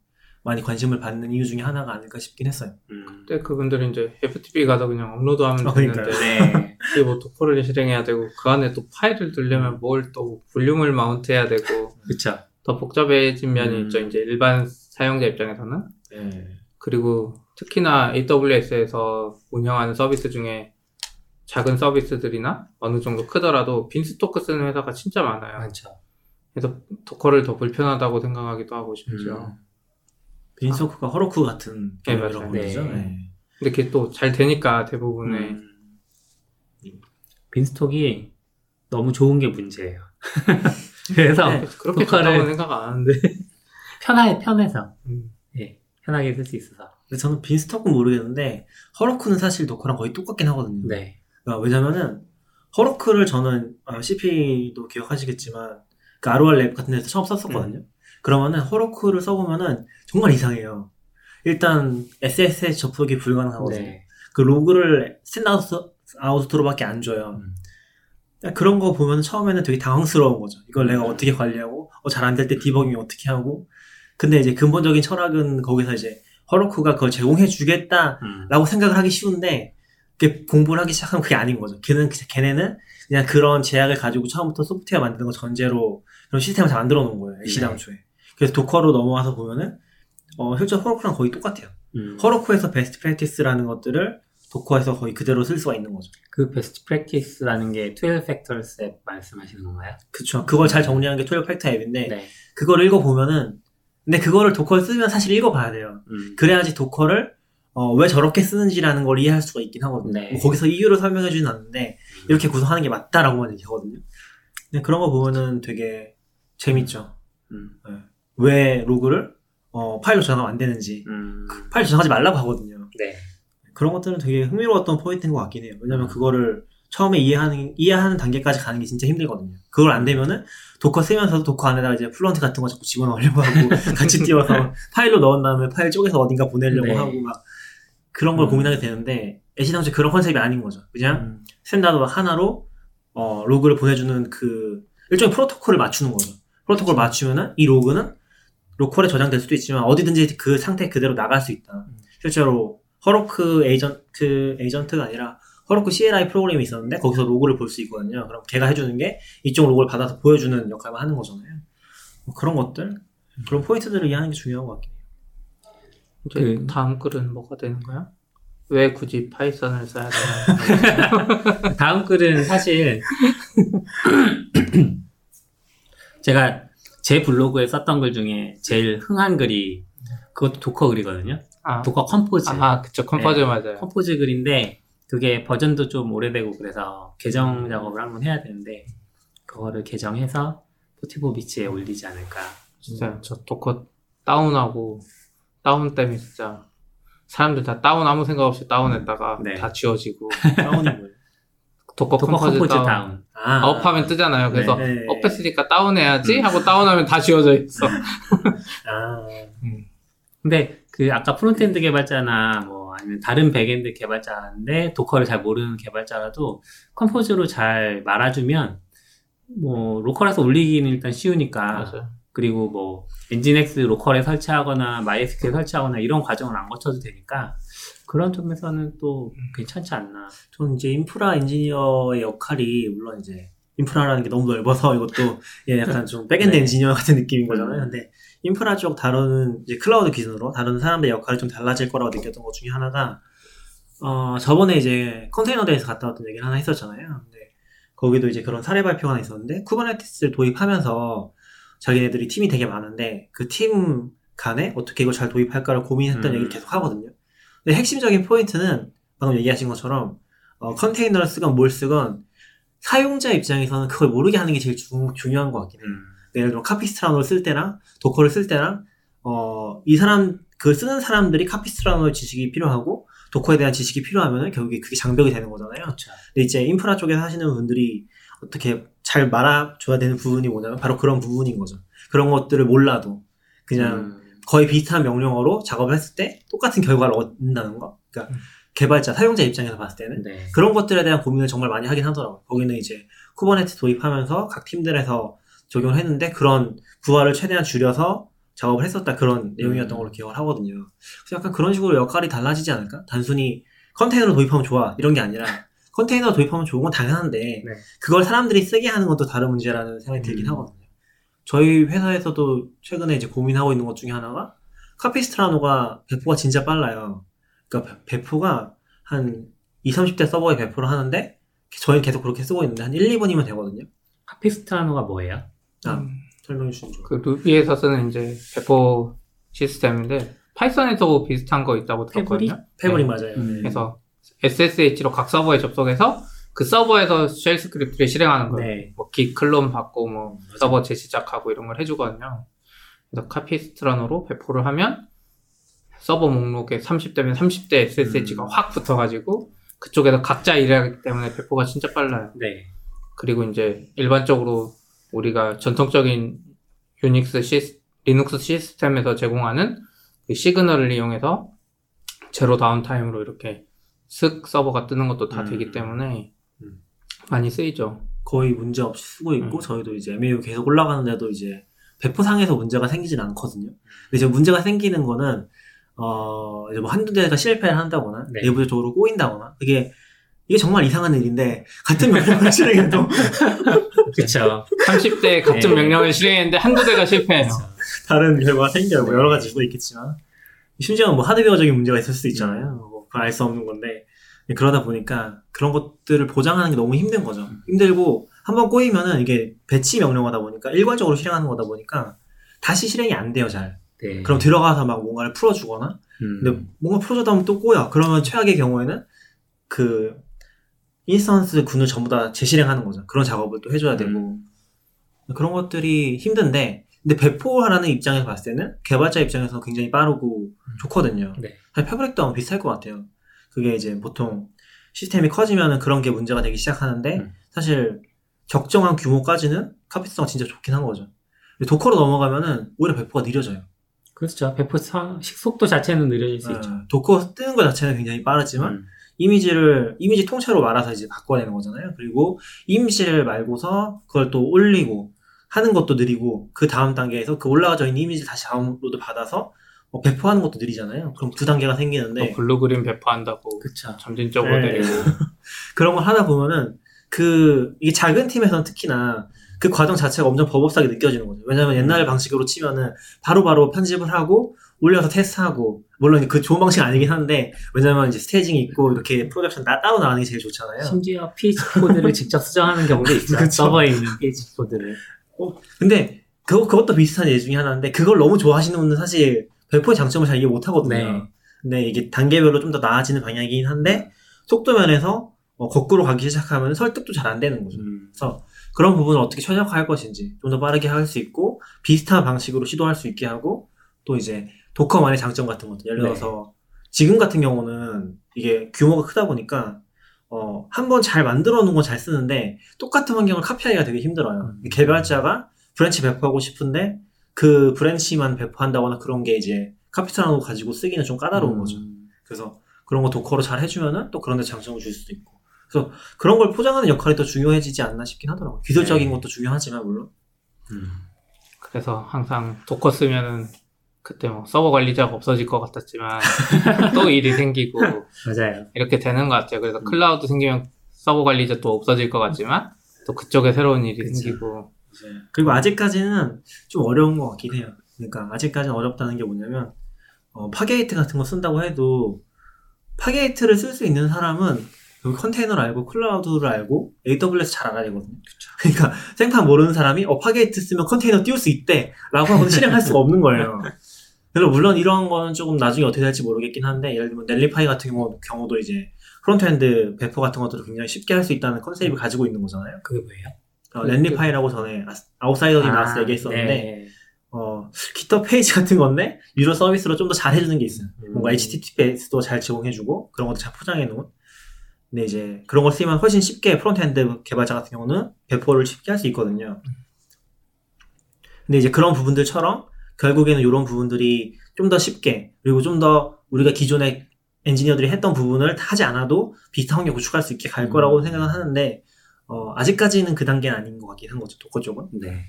Speaker 3: 많이 관심을 받는 이유 중에 하나가 아닐까 싶긴 했어요.
Speaker 1: 음.
Speaker 2: 근데 그분들은 이제 FTP 가서 그냥 업로드하면
Speaker 3: 아, 그러니까요.
Speaker 2: 되는데
Speaker 1: 네.
Speaker 2: 이게 뭐 도커를 실행해야 되고 그 안에 또 파일을 들려면 뭘 또 볼륨을 마운트해야 되고
Speaker 1: 그쵸.
Speaker 2: 더 복잡해진 면이
Speaker 1: 음.
Speaker 2: 있죠. 이제 일반 사용자 입장에서는
Speaker 3: 네.
Speaker 2: 그리고 특히나 AWS에서 운영하는 서비스 중에 작은 서비스들이나 어느 정도 크더라도 빈스토크 쓰는 회사가 진짜 많아요.
Speaker 1: 많죠.
Speaker 2: 그래서 도커를 더 불편하다고 생각하기도 하고 심지어.
Speaker 1: 음.
Speaker 3: 빈소크가 허로크 같은
Speaker 2: 네, 맞아요.
Speaker 3: 보이죠.
Speaker 1: 네.
Speaker 3: 네.
Speaker 2: 근데 그게 또 잘 되니까 대부분의
Speaker 1: 음. 빈스톡이 너무 좋은 게 문제예요. (laughs) 그래서
Speaker 3: 네.
Speaker 2: 그렇게
Speaker 1: 도커를-
Speaker 2: 좋다고 생각 안 하는데. (laughs)
Speaker 1: 편하게 편해서
Speaker 2: 음.
Speaker 1: 예, 편하게 쓸 수 있어서
Speaker 3: 근데 저는 빈스토크는 모르겠는데 허로크는 사실 도커랑 거의 똑같긴 하거든요.
Speaker 1: 네,
Speaker 3: 그러니까 왜냐면은 Heroku를 저는 아, CP도 기억하시겠지만 그 ROR Lab 같은 데서 처음 썼었거든요.
Speaker 1: 음.
Speaker 3: 그러면은 Heroku를 써보면은 정말 이상해요. 일단 SSH 접속이 불가능하거든요.
Speaker 1: 네,
Speaker 3: 그 로그를 standard out으로밖에 안 줘요.
Speaker 1: 음.
Speaker 3: 그런 거 보면 처음에는 되게 당황스러운 거죠. 이걸 내가
Speaker 1: 음.
Speaker 3: 어떻게 관리하고 어, 잘 안 될 때 디버깅 어떻게 하고 근데 이제 근본적인 철학은 거기서 이제 Heroku가 그걸 제공해 주겠다라고
Speaker 1: 음.
Speaker 3: 생각을 하기 쉬운데 그게 공부를 하기 시작하면 그게 아닌 거죠. 걔는 걔네는 그냥 그런 제약을 가지고 처음부터 소프트웨어 만드는 거 전제로 그런 시스템을 잘 만들어 놓은 거예요.
Speaker 1: 네.
Speaker 3: 애시당초에. 그래서 Docker로 넘어와서 보면은 어, 실제 Heroku랑 거의 똑같아요.
Speaker 1: 음.
Speaker 3: Heroku에서 best practice라는 것들을 Docker에서 거의 그대로 쓸 수가 있는 거죠.
Speaker 1: 그 best practice라는 게 12 factors app 말씀하시는 건가요?
Speaker 3: 그쵸. 그걸 잘 정리한 게 12 factor app인데,
Speaker 1: 네.
Speaker 3: 그걸 읽어보면은, 근데 그거를 Docker를 쓰면 사실 읽어봐야 돼요.
Speaker 1: 음.
Speaker 3: 그래야지 Docker를, 어, 왜 저렇게 쓰는지라는 걸 이해할 수가 있긴 하거든요.
Speaker 1: 네.
Speaker 3: 뭐 거기서 이유를 설명해주진 않는데, 이렇게 구성하는 게 맞다라고만 얘기하거든요. 근데 그런 거 보면은 되게 재밌죠.
Speaker 1: 음.
Speaker 3: 왜 로그를, 어, 파일로 저장하면 안 되는지,
Speaker 1: 음.
Speaker 3: 파일 저장하지 말라고 하거든요.
Speaker 1: 네.
Speaker 3: 그런 것들은 되게 흥미로웠던 포인트인 것 같긴 해요. 왜냐면 그거를 처음에 이해하는, 이해하는 단계까지 가는 게 진짜 힘들거든요. 그걸 안 되면은 Docker 쓰면서도 Docker 안에다가 이제 Fluentd 같은 거 자꾸 집어넣으려고 하고 (laughs) 같이 띄워서 파일로 넣은 다음에 파일 쪼개서 어딘가 보내려고
Speaker 1: 네.
Speaker 3: 하고 막 그런 걸
Speaker 1: 음.
Speaker 3: 고민하게 되는데 애시당초 그런 컨셉이 아닌 거죠. 그냥
Speaker 1: 음.
Speaker 3: standard out으로 어, 로그를 보내주는 그 일종의 프로토콜을 맞추는 거죠. 프로토콜 맞추면은 이 로그는 local에 저장될 수도 있지만 어디든지 그 상태 그대로 나갈 수 있다. 실제로 허로크 에이전트 에이전트가 아니라 허로크 CLI 프로그램이 있었는데 거기서 로그를 볼 수 있거든요. 그럼 걔가 해주는 게 이쪽 로그를 받아서 보여주는 역할만 하는 거잖아요. 뭐 그런 것들 그런 포인트들을 이해하는 게 중요한 것 같긴 해요.
Speaker 2: 이제
Speaker 1: 그-
Speaker 2: 다음 글은 뭐가 되는 거야? 왜 굳이 Python을 써야 되나? (laughs)
Speaker 1: 다음 글은 사실 (clears throat) 제가 제 블로그에 썼던 글 중에 제일 흥한 글이 그것도 Docker 글이거든요.
Speaker 2: 아,
Speaker 1: Docker Compose.
Speaker 2: 아 그쵸 Compose
Speaker 1: 네.
Speaker 2: 맞아요.
Speaker 1: Compose 글인데 그게 버전도 좀 오래되고 그래서 개정 작업을 한번 해야 되는데 그거를 개정해서 44bits에 올리지 않을까.
Speaker 2: 진짜 저 도커 다운하고 다운 때문에 진짜 사람들 다 down 아무 생각 없이 down했다가
Speaker 1: 네.
Speaker 2: 다 지워지고
Speaker 3: down이 뭐예요?
Speaker 1: Docker,
Speaker 2: Compose, Compose
Speaker 1: down, down.
Speaker 3: 아,
Speaker 2: up하면 뜨잖아요. 그래서
Speaker 3: 네, 네.
Speaker 2: up했으니까 down해야지 하고 down하면 다 지워져 있어. (laughs)
Speaker 3: 아, (laughs)
Speaker 1: 근데 그 아까 frontend 개발자나 뭐 아니면 다른 backend 개발자인데 Docker를 잘 모르는 개발자라도 Compose로 잘 말아주면 뭐 local에서 올리기는 일단 쉬우니까
Speaker 2: 맞아요.
Speaker 1: 그리고 뭐 Nginx local에 설치하거나 MySQL 설치하거나 이런 과정을 안 거쳐도 되니까 그런 점에서는 또 괜찮지 않나.
Speaker 3: 저는 이제 인프라 엔지니어의 역할이 물론 이제 인프라라는 게 너무 넓어서 이것도 예, 약간 좀 backend
Speaker 1: 네.
Speaker 3: 엔지니어 같은 느낌인 거잖아요. 근데 인프라 쪽 다루는 이제 클라우드 기준으로 다루는 사람들의 역할이 좀 달라질 거라고 느꼈던 것 중에 하나가 어 저번에 이제 Container Day에서 갔다 왔던 얘기를 하나 했었잖아요. 근데 거기도 이제 그런 사례 발표가 하나 있었는데 Kubernetes를 도입하면서 자기네들이 팀이 되게 많은데 그 팀 간에 어떻게 이걸 잘 도입할까를 고민했던
Speaker 1: 음.
Speaker 3: 얘기를 계속 하거든요. 근데 핵심적인 포인트는 방금 얘기하신 것처럼 어, 컨테이너를 쓰건 뭘 쓰건 사용자 입장에서는 그걸 모르게 하는 게 제일 중, 중요한 것 같긴 해요.
Speaker 1: 음.
Speaker 3: 예를 들어 Capistrano를 쓸 때랑 Docker를 쓸 때랑 어, 이 사람 그걸 쓰는 사람들이 Capistrano 지식이 필요하고 Docker에 대한 지식이 필요하면 결국에 그게 장벽이 되는 거잖아요.
Speaker 1: 그렇죠.
Speaker 3: 근데 이제 인프라 쪽에서 하시는 분들이 어떻게 잘 말아줘야 되는 부분이 뭐냐면 바로 그런 부분인 거죠. 그런 것들을 몰라도 그냥
Speaker 1: 음.
Speaker 3: 거의 비슷한 명령어로 작업을 했을 때 똑같은 결과를 얻는다는 거. 그러니까 개발자, 사용자 입장에서 봤을 때는
Speaker 1: 네.
Speaker 3: 그런 것들에 대한 고민을 정말 많이 하긴 하더라고요. 거기는 이제 Kubernetes 도입하면서 각 팀들에서 적용을 했는데 그런 부하를 최대한 줄여서 작업을 했었다 그런 내용이었던
Speaker 1: 음.
Speaker 3: 걸로 기억을 하거든요. 그래서 약간 그런 식으로 역할이 달라지지 않을까? 단순히 컨테이너로 도입하면 좋아 이런 게 아니라 (laughs) 컨테이너 도입하면 좋은 건 당연한데
Speaker 1: 네.
Speaker 3: 그걸 사람들이 쓰게 하는 건또 다른 문제라는 생각이 들긴
Speaker 1: 음.
Speaker 3: 하거든요. 저희 회사에서도 최근에 이제 고민하고 있는 것 중에 하나가 카피스트라노가 배포가 진짜 빨라요. 그러니까 배- 배포가 한 20, 30대 서버에 배포를 하는데 저희는 계속 그렇게 쓰고 있는데 한 1, 2분이면 되거든요.
Speaker 1: Capistrano가 뭐예요?
Speaker 3: 아,
Speaker 2: 음.
Speaker 3: 설명해 주시죠.
Speaker 2: 그 Ruby에서 쓰는 이제 배포 시스템인데 Python에도 비슷한 거 있다고? 들었거든요.
Speaker 3: Fabric
Speaker 2: 네.
Speaker 3: 맞아요.
Speaker 1: 음.
Speaker 3: 네.
Speaker 2: 그래서 SSH로 각 서버에 접속해서 그 서버에서 shell script를 실행하는 거예요.
Speaker 1: 네.
Speaker 2: 뭐 git clone 받고 뭐 서버 재시작하고 이런 걸 해주거든요. 그래서 Capistrano로 배포를 하면 서버 목록에 30대면 30대 SSH가
Speaker 1: 음.
Speaker 2: 확 붙어가지고 그쪽에서 각자 일하기 때문에 배포가 진짜 빨라요.
Speaker 1: 네.
Speaker 2: 그리고 이제 일반적으로 우리가 전통적인 유닉스 시스, 리눅스 시스템에서 제공하는 그 시그널을 이용해서 zero downtime으로 이렇게 슥 서버가 뜨는 것도 다
Speaker 1: 음.
Speaker 2: 되기 때문에
Speaker 3: 음.
Speaker 2: 많이 쓰이죠.
Speaker 3: 거의 문제 없이 쓰고 있고
Speaker 2: 음.
Speaker 3: 저희도 이제 MAU 계속 올라가는데도 이제 배포상에서 문제가 생기진 않거든요. 근데 이제 문제가 생기는 거는 어 이제 뭐 한두 대가 실패를 한다거나
Speaker 1: 네.
Speaker 3: 내부적으로 꼬인다거나 그게 이게 정말 이상한 일인데 같은 (laughs) 명령을 실행해도
Speaker 1: 그쵸.
Speaker 2: 30대 각종
Speaker 1: 네.
Speaker 2: 명령을 실행했는데 한두 대가 실패해요.
Speaker 3: 다른 결과가 생겨요. 뭐 여러 가지 수도 있겠지만 심지어는 뭐 하드웨어적인 문제가 있을 수도 있잖아요. 뭐 그건 알수 없는 건데 그러다 보니까 그런 것들을 보장하는 게 너무 힘든 거죠. 힘들고 한번 꼬이면은 이게 배치 명령하다 보니까 일괄적으로 실행하는 거다 보니까 다시 실행이 안 돼요 잘.
Speaker 1: 네.
Speaker 3: 그럼 들어가서 막 뭔가를 풀어주거나
Speaker 1: 음.
Speaker 3: 근데 뭔가 풀어주다 보면 또 꼬여. 그러면 최악의 경우에는 그 instance 군을 전부 다 재실행하는 거죠. 그런 작업을 또 해줘야 되고
Speaker 1: 음.
Speaker 3: 그런 것들이 힘든데 근데 배포하라는 입장에서 봤을 때는 개발자 입장에서 굉장히 빠르고 좋거든요.
Speaker 1: 네.
Speaker 3: 사실 Fabric도 아마 비슷할 것 같아요. 그게 이제 보통 시스템이 커지면은 그런 게 문제가 되기 시작하는데
Speaker 1: 음.
Speaker 3: 사실 적정한 규모까지는 Capistrano가 진짜 좋긴 한 거죠. Docker로 넘어가면은 오히려 배포가 느려져요.
Speaker 1: 그렇죠. 배포 상- 속도 자체는 느려질 수 있죠.
Speaker 3: 어, Docker 뜨는 것 자체는 굉장히 빠르지만
Speaker 1: 음.
Speaker 3: 이미지를 이미지 통째로 말아서 이제 바꿔내는 거잖아요. 그리고 이미지를 말고서 그걸 또 올리고 하는 것도 느리고 그 다음 단계에서 그 올라가져 있는 이미지 다시 다운로드 받아서 뭐 배포하는 것도 느리잖아요. 그럼 두 단계가 생기는데
Speaker 2: 또 blue green 배포한다고
Speaker 1: 그쵸.
Speaker 2: 점진적으로
Speaker 3: 네.
Speaker 2: 내리고 (laughs)
Speaker 3: 그런 걸 하다 보면은 그 이게 작은 팀에서는 특히나 그 과정 자체가 엄청 버벅하게 느껴지는 거죠. 왜냐면 옛날 방식으로 치면은 바로바로 편집을 하고 올려서 테스트하고 물론 그 좋은 방식 은 아니긴 한데 왜냐면 이제 staging이 있고 이렇게 production 다 따로 나가는 게 제일 좋잖아요.
Speaker 1: 심지어 PHP 코드를 (laughs) 직접 수정하는 경우도 있죠.
Speaker 3: 그쵸.
Speaker 1: 서버에 있는 PHP 코드를.
Speaker 3: 근데 그거 그것도 비슷한 예 중에 하나인데 그걸 너무 좋아하시는 분은 사실 배포의 장점을 잘 이해 못 하거든요.
Speaker 1: 네.
Speaker 3: 근데 이게 단계별로 좀 더 나아지는 방향이긴 한데 속도 면에서 어, 거꾸로 가기 시작하면 설득도 잘 안 되는 거죠.
Speaker 1: 음.
Speaker 3: 그래서 그런 부분을 어떻게 최적화할 것인지 좀 더 빠르게 할 수 있고 비슷한 방식으로 시도할 수 있게 하고 또 이제 Docker만의 장점 같은 것도 예를
Speaker 1: 네.
Speaker 3: 들어서 지금 같은 경우는 이게 규모가 크다 보니까 어, 한 번 잘 만들어 놓은 건 잘 쓰는데 똑같은 환경을 카피하기가 되게 힘들어요.
Speaker 1: 음.
Speaker 3: 개발자가 branch 배포하고 싶은데 그 branch만 배포한다거나 그런 게 이제 Capistrano 가지고 쓰기는 좀 까다로운
Speaker 1: 음.
Speaker 3: 거죠. 그래서 그런 거 Docker로 잘 해주면은 또 그런 데 장점을 줄 수도 있고. 그래서 그런 걸 포장하는 역할이 더 중요해지지 않나 싶긴 하더라고요. 기술적인
Speaker 1: 네.
Speaker 3: 것도 중요하지만 물론.
Speaker 1: 음.
Speaker 2: 그래서 항상 Docker 쓰면은 그때 뭐 서버 관리자가 없어질 것 같았지만 (laughs) 또 일이 생기고
Speaker 1: 맞아요.
Speaker 2: 이렇게 되는 것 같아요. 그래서
Speaker 1: 음.
Speaker 2: 클라우드 생기면 서버 관리자 또 없어질 것 같지만 또 그쪽에 새로운 일이
Speaker 1: 그쵸.
Speaker 2: 생기고
Speaker 3: 그리고 아직까지는 좀 어려운 것 같긴 해요. 그러니까 아직까지는 어렵다는 게 뭐냐면 어, Fargate 같은 거 쓴다고 해도 Fargate를 쓸 수 있는 사람은 그 컨테이너를 알고 cloud를 알고 AWS 잘 알아야 되거든요. 그러니까 (laughs) 생판 모르는 사람이 어 Fargate 쓰면 컨테이너 띄울 수 있대 라고 하고는 (laughs) 실행할 수가 없는 거예요. 그래서 물론 이런 거는 조금 나중에 어떻게 될지 모르겠긴 한데 예를 들면 Netlify 같은 경우, 경우도 이제 frontend 배포 같은 것들을 굉장히 쉽게 할 수 있다는 컨셉을 가지고 있는 거잖아요.
Speaker 1: 그게 뭐예요?
Speaker 3: 어, Netlify라고 전에 아- 아웃사이더들이 나와서 얘기했었는데
Speaker 1: 네.
Speaker 3: 어, GitHub 페이지 같은 건데 user 서비스로 좀 더 잘 해주는 게 있어요.
Speaker 1: 음.
Speaker 3: 뭔가 HTTPS도 잘 제공해주고 그런 것도 잘 포장해 놓은. 근데 이제 그런 걸 쓰면 훨씬 쉽게 frontend 개발자 같은 경우는 배포를 쉽게 할 수 있거든요. 근데 이제 그런 부분들처럼 결국에는 이런 부분들이 좀 더 쉽게 그리고 좀 더 우리가 기존에 엔지니어들이 했던 부분을 하지 않아도 비슷한 환경 구축할 수 있게 갈
Speaker 1: 음.
Speaker 3: 거라고 생각은 하는데 어, 아직까지는 그 단계는 아닌 것 같긴 한 거죠 도커 쪽은.
Speaker 1: 네.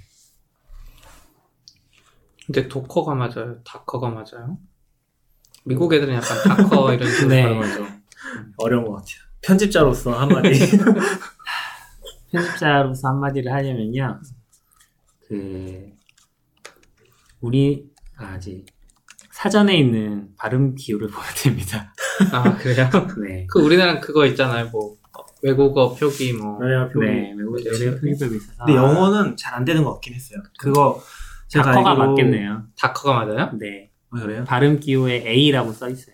Speaker 2: 근데 도커가 맞아요? 다커가 맞아요? 미국 애들은 약간 다커 이런 (laughs) 식으로
Speaker 1: 네.
Speaker 2: 발음하죠.
Speaker 3: 어려운 것 같아요. 편집자로서 한마디. (laughs)
Speaker 1: 편집자로서 한마디를 하려면요. 그 우리 아 직 사전에 있는 발음 기호를 보야 됩니다.
Speaker 2: 아 그래요? (laughs)
Speaker 1: 네.
Speaker 2: 그 우리나라는 그거 있잖아요. 뭐 외국어 표기 뭐
Speaker 3: 외래어 표기.
Speaker 1: 네, 외국 외래어 표기법이 있어서.
Speaker 3: 근데 영어는 잘 안 되는 것 같긴 했어요. 그거 제가
Speaker 1: 다커가
Speaker 3: 알기로
Speaker 1: 맞겠네요.
Speaker 2: 다커가 맞아요?
Speaker 1: 네.
Speaker 3: 어, 그래요?
Speaker 1: 발음 기호에 A라고 써 있어요.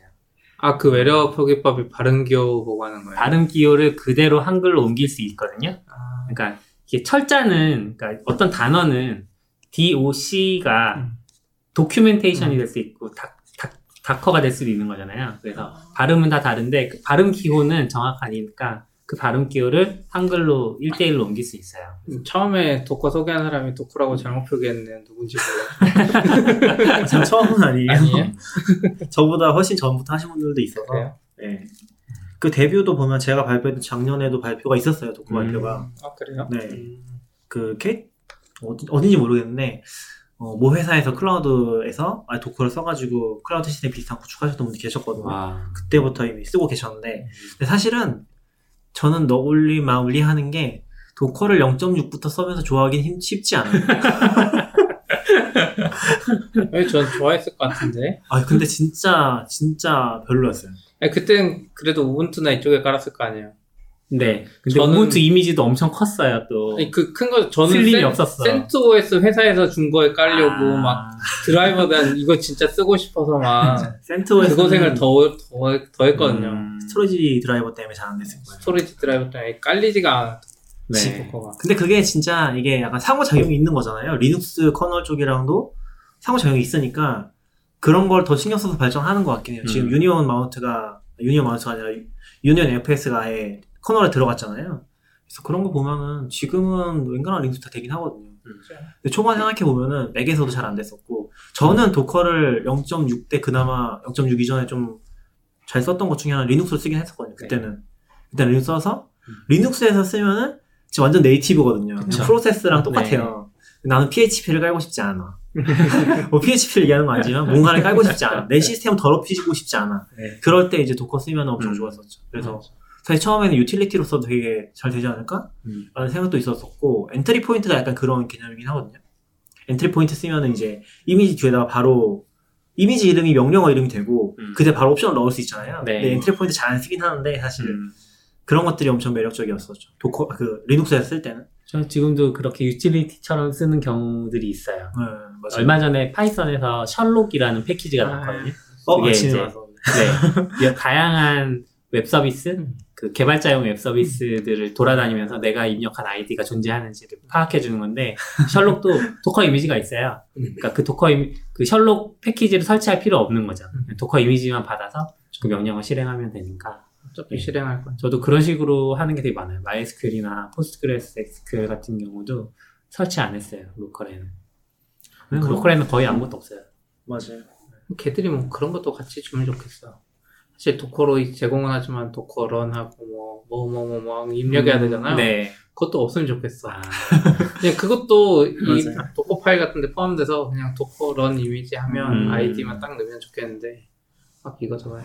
Speaker 2: 아 그 외래어 표기법이 발음 기호 보고 하는 거예요?
Speaker 1: 발음 기호를 그대로 한글로 옮길 수 있거든요.
Speaker 2: 아,
Speaker 1: 그러니까 이게 철자는 그러니까 어떤 단어는 DOC가
Speaker 2: 음.
Speaker 1: documentation이 될수 있고 다, 다, 다커가 될 수도 있는 거잖아요. 그래서 발음은 다 다른데 그 발음 기호는 정확하니까 그 발음 기호를 한글로 1대1로 옮길 수 있어요.
Speaker 2: 처음에 Docker 소개한 사람이 Docker라고 잘못 표기했네. 누군지 몰라. (laughs)
Speaker 3: 전 처음은 아니에요.
Speaker 2: 아니에요? (laughs)
Speaker 3: 저보다 훨씬 전부터 하신 분들도 있어서.
Speaker 2: 그래요?
Speaker 3: 네. 그 DEVIEW도 보면 제가 발표했던 작년에도 발표가 있었어요. Docker
Speaker 1: 음.
Speaker 3: 발표가.
Speaker 2: 아 그래요?
Speaker 3: 네. 그 케, 어디, 어딘지 모르겠는데 어, 모 회사에서 cloud에서 아, Docker를 써가지고 클라우드 시스템 비슷한 거 구축하셨던 분들이 계셨거든요.
Speaker 1: 와.
Speaker 3: 그때부터 이미 쓰고 계셨는데 근데 사실은 저는 너울리 마울리 하는 게 Docker를 0.6부터 써면서 좋아하긴 힘- 쉽지 않아요. (laughs)
Speaker 2: 왜전 좋아했을 것 같은데.
Speaker 3: 아 근데 진짜 진짜 별로였어요.
Speaker 2: 아니, 그땐 그래도 Ubuntu나 이쪽에 깔았을 거 아니에요.
Speaker 1: 네. 근데
Speaker 2: 저는-
Speaker 1: Ubuntu 이미지도 엄청 컸어요, 또.
Speaker 2: 그 큰 거 저는
Speaker 1: 쓸 일이
Speaker 2: 센-
Speaker 1: 없었어.
Speaker 2: CentOS 회사에서 준 거에 깔려고
Speaker 1: 아.
Speaker 2: 막 드라이버 난 이거 진짜 쓰고 싶어서 막
Speaker 3: CentOS에서
Speaker 2: 그 고생을 더, 더, 더 했거든요.
Speaker 1: 음,
Speaker 3: storage 드라이버 때문에 잘 안 됐을 거예요.
Speaker 2: storage 드라이버 때문에 깔리지가 않아.
Speaker 1: 네.
Speaker 3: 근데 그게 진짜 이게 약간 상호작용이 있는 거잖아요. Linux kernel 쪽이랑도 상호작용이 있으니까 그런 걸 더 신경 써서 발전하는 것 같긴 해요. 지금
Speaker 1: 음.
Speaker 3: union mount가, union mount가 아니라 union FS가 아예 kernel에 들어갔잖아요. 그래서 그런 거 보면은 지금은 웬간한 링크 다 되긴 하거든요. 근데 초반 생각해 보면은 Mac에서도 잘 안 됐었고 저는 Docker를 0.6때 그나마 0.6 이전에 좀 잘 썼던 것 중에 하나 Linux를 쓰긴 했었거든요. 그때는 일단 리눅스 써서 Linux에서 쓰면은 지금 완전 native거든요. process랑 똑같아요. 나는 PHP를 깔고 싶지 않아. (laughs) 뭐 PHP를 얘기하는 건 아니지만 뭔가를 깔고 싶지 않아. 내 시스템을 더럽히고 싶지 않아.
Speaker 1: 네.
Speaker 3: 그럴 때 이제 Docker 쓰면 엄청
Speaker 1: 음.
Speaker 3: 좋았었죠. 그래서 사실 처음에는 유틸리티로 써도 되게 잘 되지 않을까?
Speaker 1: 음.
Speaker 3: 라는 생각도 있었었고 entry point가 약간 그런 개념이긴 하거든요. entry point 쓰면은 이제 이미지 뒤에다가 바로 이미지 이름이 명령어 이름이 되고
Speaker 1: 음.
Speaker 3: 그때 바로 옵션을 넣을 수 있잖아요.
Speaker 1: 네.
Speaker 3: 근데 entry point 잘 안 쓰긴 하는데 사실
Speaker 1: 음.
Speaker 3: 그런 것들이 엄청 매력적이었었죠. 도커 그 리눅스에서 쓸 때는.
Speaker 1: 저 지금도 그렇게 유틸리티처럼 쓰는 경우들이 있어요.
Speaker 3: 네, 맞아요.
Speaker 1: 얼마 전에 Python에서 Sherlock이라는 패키지가
Speaker 2: 아.
Speaker 1: 나왔거든요.
Speaker 3: 어,
Speaker 1: 그게
Speaker 3: 아침에
Speaker 1: 이제-. 네. (laughs) 이 다양한 웹 서비스, 그 개발자용 웹 서비스들을 돌아다니면서 내가 입력한 아이디가 존재하는지를 파악해 주는 건데 (laughs) 셜록도 도커 이미지가 있어요. 그러니까 그 도커 이미, 그 셜록 패키지를 설치할 필요 없는 거죠. 도커 이미지만 받아서 그 명령을 실행하면 되니까.
Speaker 2: 어차피 실행할 건.
Speaker 1: 저도 그런 식으로 하는 게 되게 많아요. MySQL이나 PostgreSQL 같은 경우도 설치 안 했어요. 로컬에는.
Speaker 3: 네,
Speaker 1: 로컬에는 거의 아무것도 없어요.
Speaker 3: 맞아요.
Speaker 2: 걔들이 뭐 그런 것도 같이 주면 좋겠어. 사실 도커로 제공은 하지만 도커 run하고 뭐, 뭐, 뭐, 뭐, 뭐, 입력해야 되잖아요.
Speaker 1: 네.
Speaker 2: 그것도 없으면 좋겠어.
Speaker 1: 아, (laughs)
Speaker 2: 그냥 그것도 이. 도커 파일 같은 데 포함돼서 그냥 도커 run 이미지 하면
Speaker 1: 음.
Speaker 2: 아이디만 딱 넣으면 좋겠는데, 막 이거 저거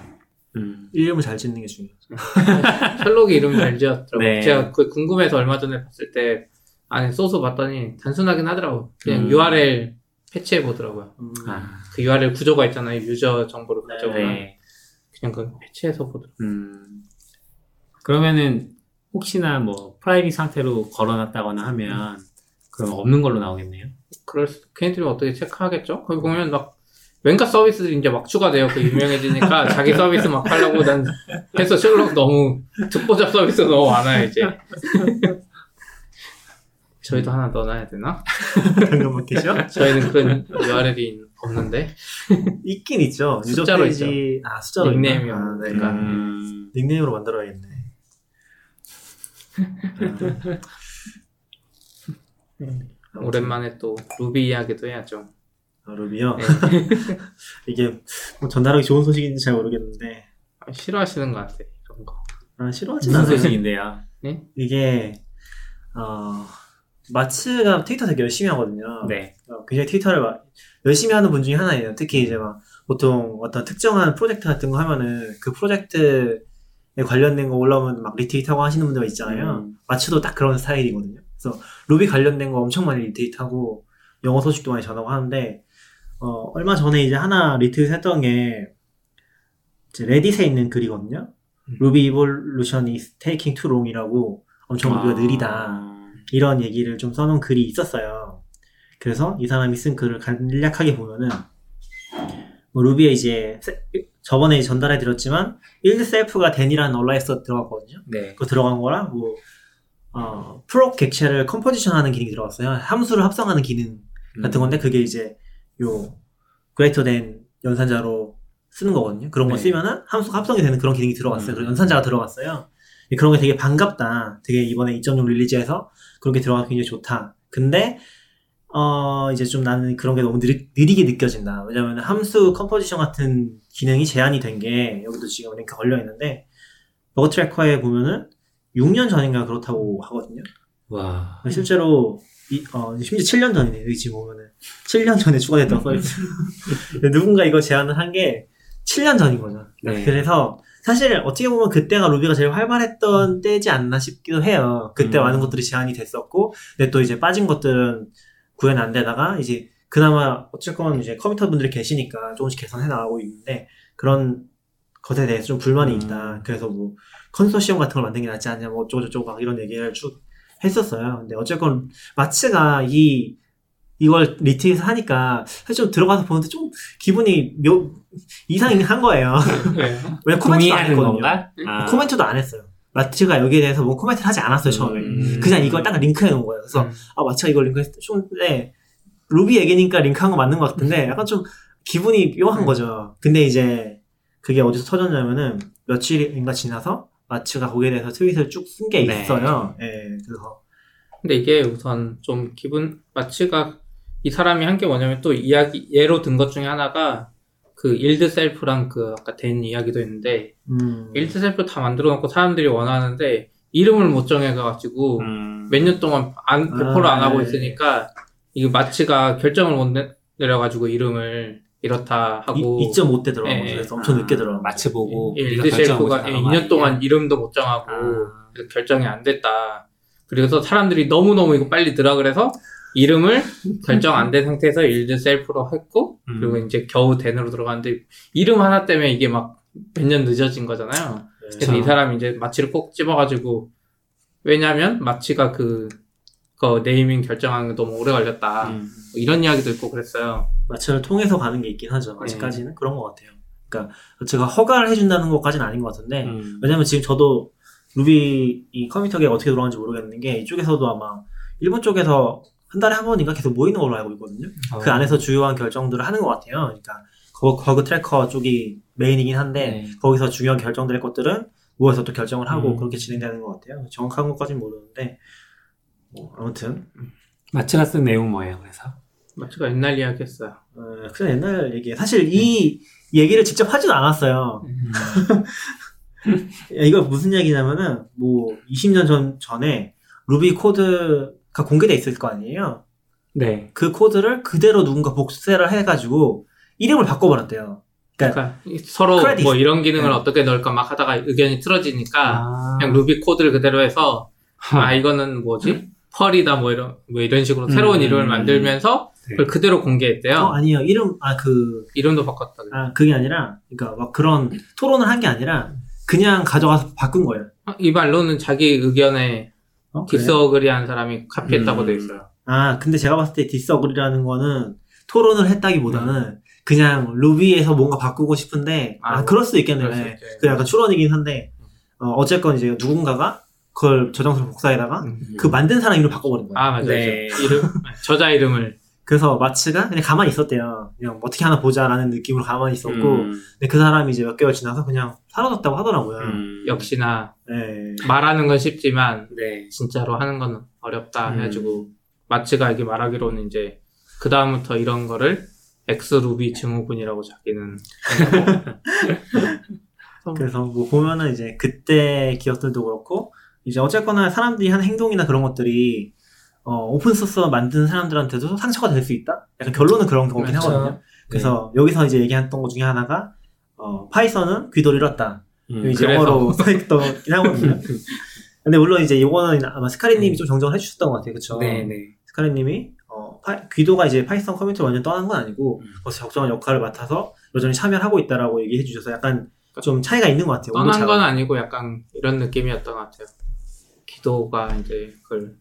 Speaker 1: 음.
Speaker 3: 이름을 잘 짓는 게 중요해요. (laughs)
Speaker 2: 셜록이 이름 잘 지었더라고요.
Speaker 1: 네.
Speaker 2: 제가 그 궁금해서 얼마 전에 봤을 때 안에 소스 봤더니 단순하긴 하더라고요. 그냥
Speaker 1: 음.
Speaker 2: URL 패치해 보더라고요.
Speaker 3: 음.
Speaker 1: 아,
Speaker 2: 그 URL 구조가 있잖아요. 유저 정보를
Speaker 3: 네.
Speaker 2: 가져오면
Speaker 1: 네.
Speaker 2: 그냥 그 fetch해서 보더라고요.
Speaker 1: 음. 그러면은 혹시나 뭐 private 상태로 걸어놨다거나 하면 그럼 없는 걸로 나오겠네요.
Speaker 2: 그럴 수, 걔네들이 어떻게 체크하겠죠? 거기 보면 막 왠가 서비스들이 이제 막 추가돼요. 그 유명해지니까 (laughs) 자기 서비스 막 하려고 난 해서 셜록 너무 듣보잡 서비스 너무 많아요 이제. 저희도 하나 넣어놔야 되나?
Speaker 3: 당근마켓이요?
Speaker 2: 저희는 그런 URL이 없는데 (laughs)
Speaker 3: 있긴 있죠.
Speaker 2: 숫자로
Speaker 3: 페이지 아 숫자로 있나?
Speaker 2: 닉네임이
Speaker 3: 아, 네.
Speaker 2: 없으니까.
Speaker 1: 음.
Speaker 3: 닉네임으로 만들어야겠네.
Speaker 2: 오랜만에 또 루비 이야기도 해야죠.
Speaker 3: 아, 루비요.
Speaker 2: 네. (laughs)
Speaker 3: 이게 뭐 전달하기 좋은 소식인지 잘 모르겠는데
Speaker 2: 아, 싫어하시는 것 같아 이런 거.
Speaker 3: 아, 싫어하진 않아요.
Speaker 1: 소식인데요?
Speaker 3: 이게 어 마츠가 트위터 되게 열심히 하거든요.
Speaker 1: 네.
Speaker 3: 어, 굉장히 트위터를 막 열심히 하는 분 중에 하나예요. 특히 이제 막 보통 어떤 특정한 프로젝트 같은 거 하면은 그 프로젝트에 관련된 거 올라오면 막 리트윗하고 하시는 분들 있잖아요.
Speaker 1: 음.
Speaker 3: 마츠도 딱 그런 스타일이거든요. 그래서 루비 관련된 거 엄청 많이 리트윗하고 영어 소식도 많이 전하고 하는데 어, 얼마 전에 이제 하나 리트윗 했던 게 이제 레딧에 있는 글이거든요.
Speaker 2: 음.
Speaker 3: 루비 evolution is taking too long이라고 엄청
Speaker 1: 아.
Speaker 3: 루비가 느리다. 이런 얘기를 좀 써놓은 글이 있었어요. 그래서 이 사람이 쓴 글을 간략하게 보면은 뭐 루비에 이제 세- 저번에 전달해 드렸지만 yield self가 then이라는 alias가 들어갔거든요.
Speaker 1: 네.
Speaker 3: 그거 들어간 거랑 뭐 어, Proc 객체를 composition하는 기능이 들어갔어요. 함수를 합성하는 기능 같은 건데 그게 이제 요 greater than 연산자로 쓰는 거거든요. 그런 거
Speaker 1: 네.
Speaker 3: 쓰면은 함수가 합성이 되는 그런 기능이 들어갔어요.
Speaker 1: 음.
Speaker 3: 그래서 연산자가 들어갔어요. 그런 게 되게 반갑다. 되게 이번에 2.6 release에서 그런 게 들어가서 굉장히 좋다. 근데 어 이제 좀 나는 그런 게 너무 느리, 느리게 느껴진다. 왜냐면 함수 composition 같은 기능이 제안이 된 게 여기도 지금 링크 걸려 있는데 버그 트래커에 보면은 6년 전인가 그렇다고 하거든요.
Speaker 1: 와.
Speaker 3: 실제로 이, 어, 심지어 7년 전이네. 여기 지금 보면은 7년 전에 추가됐던. (laughs) 근데 누군가 이거 제안을 한 게 7년 전인 거죠.
Speaker 1: 네.
Speaker 3: 그래서 사실 어떻게 보면 그때가 루비가 제일 활발했던 때지 않나 싶기도 해요. 그때
Speaker 1: 음.
Speaker 3: 많은 것들이 제한이 됐었고, 근데 또 이제 빠진 것들은 구현 안 되다가 이제 그나마 어쨌건 이제 컴퓨터 분들이 계시니까 조금씩 개선해 나가고 있는데 그런 것에 대해서 좀 불만이
Speaker 1: 음.
Speaker 3: 있다. 그래서 뭐 컨소시엄 같은 걸 만드는 게 낫지 않냐, 뭐 어쩌고저쩌고 막 이런 얘기를 쭉 했었어요. 근데 어쨌건 마츠가 이 이걸 리트에서 하니까 사실 좀 들어가서 보는데 좀 기분이 묘 이상한 거예요.
Speaker 2: 네. (laughs)
Speaker 3: 왜냐 코멘트도 안 했거든요.
Speaker 1: 건가? 아.
Speaker 3: 코멘트도 안 했어요. 마츠가 여기에 대해서 뭐 코멘트를 하지 않았어요 처음에.
Speaker 1: 음.
Speaker 3: 그냥 이걸 딱 링크해 놓은 거예요. 그래서
Speaker 2: 음.
Speaker 3: 아 마츠가 이걸 링크했을 좀 네. 루비 얘기니까 링크한 거 맞는 것 같은데 약간 좀 기분이 묘한
Speaker 2: 음.
Speaker 3: 거죠. 근데 이제 그게 어디서 터졌냐면은 며칠인가 지나서 마츠가 거기에 대해서 트윗을 쭉 쓴게
Speaker 1: 네.
Speaker 3: 있어요. 예, 그래서
Speaker 2: 근데 이게 우선 좀 기분 마츠가 이 사람이 한 게 뭐냐면 또 이야기 예로 든 것 중에 하나가 그 yield self랑 그 아까 then 이야기도 있는데
Speaker 3: 음,
Speaker 2: yield self 다 만들어 놓고 사람들이 원하는데 이름을 못 정해가지고
Speaker 1: 음.
Speaker 2: 몇년 동안 안, 배포를 안 하고
Speaker 3: 네.
Speaker 2: 있으니까 이거 마치가 결정을 못 내, 내려가지고 이름을 이렇다 하고
Speaker 3: 2.5대 들어가고
Speaker 2: 예, 예.
Speaker 3: 그래서 엄청 늦게 들어가.
Speaker 1: 마치 보고
Speaker 2: 예, 일드 셀프가
Speaker 1: 있다고
Speaker 2: 2년 동안
Speaker 1: 말이야.
Speaker 2: 이름도 못 정하고
Speaker 1: 아.
Speaker 2: 결정이 안 됐다. 그래서 사람들이 너무너무 이거 빨리 들어 그래서 이름을 결정 (laughs) 안 된 상태에서 일드 셀프로 했고
Speaker 1: 음.
Speaker 2: 그리고 이제 겨우 덴으로 들어갔는데 이름 하나 때문에 이게 막 몇 년 늦어진 거잖아요. 그래서
Speaker 1: 그쵸.
Speaker 2: 이 사람이 이제 마치를 꼭 집어가지고 왜냐면 마츠가 그, 그 네이밍 결정하는 게 너무 오래 걸렸다.
Speaker 1: 음.
Speaker 2: 뭐 이런 이야기도 있고 그랬어요.
Speaker 3: 마츠를 통해서 가는 게 있긴 하죠.
Speaker 2: 네.
Speaker 3: 아직까지는 그런 것 같아요. 그러니까 제가 허가를 해준다는 것까지는 아닌 것 같은데
Speaker 1: 음.
Speaker 3: 왜냐면 지금 저도 루비 이 커뮤니티가 어떻게 돌아가는지 모르겠는 게 이쪽에서도 아마 일본 쪽에서 한 달에 한 번인가 계속 모이는 걸로 알고 있거든요.
Speaker 1: 어.
Speaker 3: 그 안에서 주요한 결정들을 하는 것 같아요. 그러니까 버, 버그 tracker 쪽이 메인이긴 한데
Speaker 1: 네.
Speaker 3: 거기서 중요한 결정될 것들은 모여서 또 결정을 하고
Speaker 1: 음.
Speaker 3: 그렇게 진행되는 것 같아요. 정확한 것까지는 모르는데 뭐 아무튼
Speaker 1: 마츠가 쓴 내용 뭐예요? 그래서
Speaker 2: 마치가 옛날 이야기 했어요.
Speaker 3: 어, 그냥 옛날 얘기 사실 이 얘기를 직접 하지도 않았어요. (laughs) 이거 무슨 얘기냐면은 뭐 20년 전 전에 루비 코드가 공개돼 있을 거 아니에요.
Speaker 1: 네.
Speaker 3: 그 코드를 그대로 누군가 복사를 해가지고 이름을 바꿔버렸대요.
Speaker 2: 그러니까 서로
Speaker 3: 크레딧.
Speaker 2: 뭐 이런 기능을
Speaker 3: 네.
Speaker 2: 어떻게 넣을까 막 하다가 의견이 틀어지니까
Speaker 1: 아.
Speaker 2: 그냥 루비 코드를 그대로 해서 아 이거는 뭐지 펄이다 뭐 이런 뭐 이런 식으로 새로운
Speaker 1: 음.
Speaker 2: 이름을 만들면서
Speaker 1: 네.
Speaker 2: 그걸 그대로 공개했대요.
Speaker 3: 어 아니요 이름 아 그
Speaker 2: 이름도 바꿨다.
Speaker 3: 아, 그게 아니라 그러니까 막 그런 토론을 한 게 아니라 그냥 가져가서 바꾼 거예요.
Speaker 2: 아, 이 말로는 자기 의견에
Speaker 3: 어?
Speaker 2: disagree한 사람이 카피했다고
Speaker 1: 음.
Speaker 2: 돼 있어요.
Speaker 3: 아 근데 제가 봤을 때 disagree라는 거는 토론을 했다기보다는 그냥 루비에서 뭔가 바꾸고 싶은데 아,
Speaker 2: 아,
Speaker 3: 그럴 수도 있겠네요.
Speaker 2: 그럴.
Speaker 3: 그 약간 추론이긴 한데 어, 어쨌건 이제 누군가가 그걸 저장소로 복사에다가
Speaker 2: 음.
Speaker 3: 그 만든 사람 이름을 바꿔버린 거예요.
Speaker 2: 아 맞아요.
Speaker 1: 네.
Speaker 2: 이름 저자 이름을
Speaker 3: 그래서 마츠가 그냥 가만히 있었대요. 그냥 어떻게 하나 보자라는 느낌으로 가만히 있었고,
Speaker 1: 음.
Speaker 3: 근데 그 사람이 이제 몇 개월 지나서 그냥 사라졌다고 하더라고요.
Speaker 1: 음.
Speaker 2: 역시나
Speaker 3: 네.
Speaker 2: 말하는 건 쉽지만
Speaker 1: 네.
Speaker 2: 진짜로 하는 건 어렵다
Speaker 3: 음.
Speaker 2: 해가지고 마츠가 이게 말하기로는 이제 그 다음부터 이런 거를 ex 루비 증후군이라고 자기는. (laughs)
Speaker 3: 그래서 뭐 보면은 이제 그때 기억들도 그렇고, 이제 어쨌거나 사람들이 하는 행동이나 그런 것들이 어, 오픈소스 만든 사람들한테도 상처가 될 수 있다? 약간 결론은 그런 거긴
Speaker 2: 그렇죠.
Speaker 3: 하거든요. 그래서 여기서 이제 얘기했던 것 중에 하나가, 어, 파이썬은 귀도를 잃었다.
Speaker 1: 음.
Speaker 3: 이제
Speaker 2: 그래서.
Speaker 3: 영어로 (laughs) 써있긴 하거든요. (laughs) 근데 물론 이제 이거는 아마 스카리님이 좀 정정을 해주셨던 것 같아요. 그쵸?
Speaker 1: 네네.
Speaker 3: 스카리님이 어, 파- 귀도가 이제 파이썬 커뮤니티를 완전 떠난 건 아니고
Speaker 1: 음.
Speaker 3: 거기서 적정한 역할을 맡아서 여전히 참여를 하고 있다라고 얘기해 주셔서 약간 좀 차이가 있는 것 같아요.
Speaker 2: 떠난. 건 아니고 약간 이런 느낌이었던 것 같아요. 귀도가 이제 그걸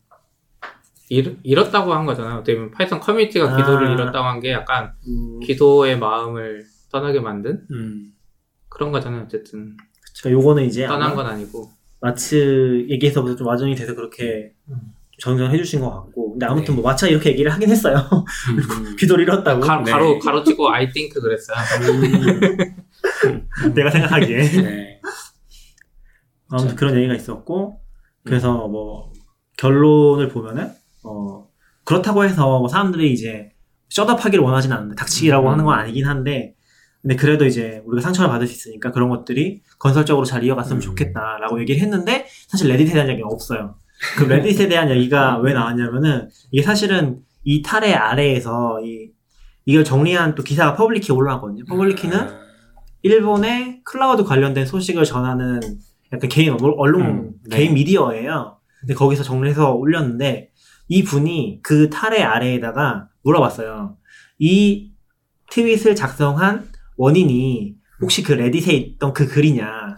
Speaker 2: 잃, 잃었다고 한 거잖아요. 어떻게 보면 파이썬 커뮤니티가
Speaker 3: 아.
Speaker 2: 귀도를 잃었다고 한 게 약간
Speaker 3: 음,
Speaker 2: 귀도의 마음을 떠나게 만든
Speaker 1: 음.
Speaker 2: 그런 거잖아요. 어쨌든
Speaker 3: 자, 요거는 이제
Speaker 2: 떠난 건 아니고
Speaker 3: 마츠 얘기에서부터 좀 와전이 돼서 그렇게 정정해 주신 것 같고 근데 아무튼 뭐 마츠 이렇게 얘기를 하긴 했어요.
Speaker 1: 음. (laughs)
Speaker 3: 귀도를 잃었다고
Speaker 2: 가,
Speaker 1: 네.
Speaker 2: 가로 가로 치고 I think 그랬어요. (laughs)
Speaker 3: 내가 생각하기에
Speaker 1: 네.
Speaker 3: 아무튼 그런 얘기가 있었고 그래서 뭐 결론을 보면은 어 그렇다고 해서 뭐 사람들이 이제 셧업하기를 원하진 않는데 닥치기라고
Speaker 1: 음.
Speaker 3: 하는 건 아니긴 한데 근데 그래도 이제 우리가 상처를 받을 수 있으니까 그런 것들이 건설적으로 잘 이어갔으면
Speaker 1: 음.
Speaker 3: 좋겠다라고 얘기를 했는데 사실 레딧에 대한 얘기가 없어요. 그 레딧에 대한 얘기가 왜 나왔냐면은 이게 사실은 이 탈의 아래에서 이 이걸 정리한 또 기사가 퍼블리키에 올라왔거든요. 퍼블리키는
Speaker 1: 아.
Speaker 3: 일본의 클라우드 관련된 소식을 전하는 약간 개인 언론, 언론
Speaker 1: 음, 네.
Speaker 3: 개인 미디어예요. 근데 거기서 정리해서 올렸는데 이 분이 그 타래 아래에다가 물어봤어요. 이 트윗을 작성한 원인이 혹시 그 레딧에 있던 그 글이냐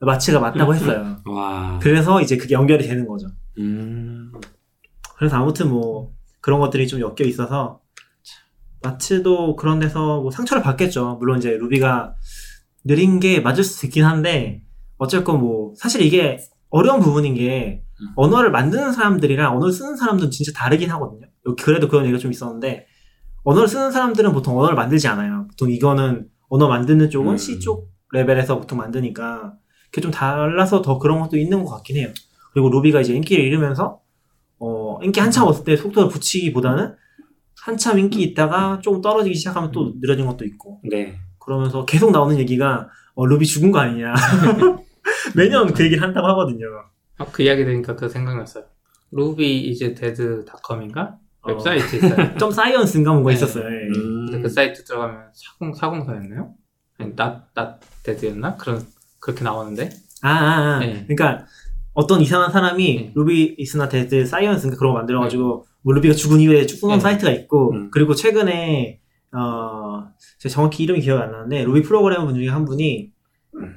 Speaker 3: 마츠가 맞다고 했어요. (laughs)
Speaker 1: 와.
Speaker 3: 그래서 이제 그게 연결이 되는 거죠.
Speaker 1: 음.
Speaker 3: 그래서 아무튼 뭐 그런 것들이 좀 엮여 있어서 마츠도 그런 데서 뭐 상처를 받겠죠. 물론 이제 루비가 느린 게 맞을 수도 있긴 한데 어쨌건 뭐 사실 이게 어려운 부분인 게
Speaker 1: 음.
Speaker 3: 언어를 만드는 사람들이랑 언어를 쓰는 사람들은 진짜 다르긴 하거든요. 그래도 그런 얘기가 좀 있었는데 언어를 쓰는 사람들은 보통 언어를 만들지 않아요. 보통 이거는 언어 만드는 쪽은
Speaker 1: 음.
Speaker 3: C 쪽 레벨에서 보통 만드니까 그게 좀 달라서 더 그런 것도 있는 것 같긴 해요. 그리고 루비가 이제 인기를 잃으면서 어, 인기 한참 없을 때 속도를 붙이기보다는 한참 인기 있다가 조금 떨어지기 시작하면 또 느려진 것도 있고
Speaker 1: 네.
Speaker 3: 그러면서 계속 나오는 얘기가 어, 루비 죽은 거 아니냐 (laughs) (laughs) 매년 그 얘기를 한다고 하거든요.
Speaker 2: 아, 그 이야기 들으니까 그 생각났어요. 루비 이제 dead.com인가
Speaker 3: 어.
Speaker 2: 웹사이트 (laughs) 있어요.
Speaker 3: 점 science인가 뭔가
Speaker 2: 네.
Speaker 3: 있었어요. 예.
Speaker 1: 음.
Speaker 2: 근데 그 사이트 들어가면 사공 사공사였나요? 아니 not not dead였나? 그런 그렇게 나오는데
Speaker 3: 아, 아, 아.
Speaker 2: 네.
Speaker 3: 그러니까 어떤 이상한 사람이
Speaker 2: 네.
Speaker 3: Ruby is not dead science인가 그런 거 만들어가지고 뭐 루비가 죽은 이후에 쭉 쏘는
Speaker 2: 네.
Speaker 3: 사이트가 있고
Speaker 1: 음.
Speaker 3: 그리고 최근에 어 제가 정확히 이름이 기억이 안 나는데 루비 프로그래머 분 중에 한 분이
Speaker 1: 음.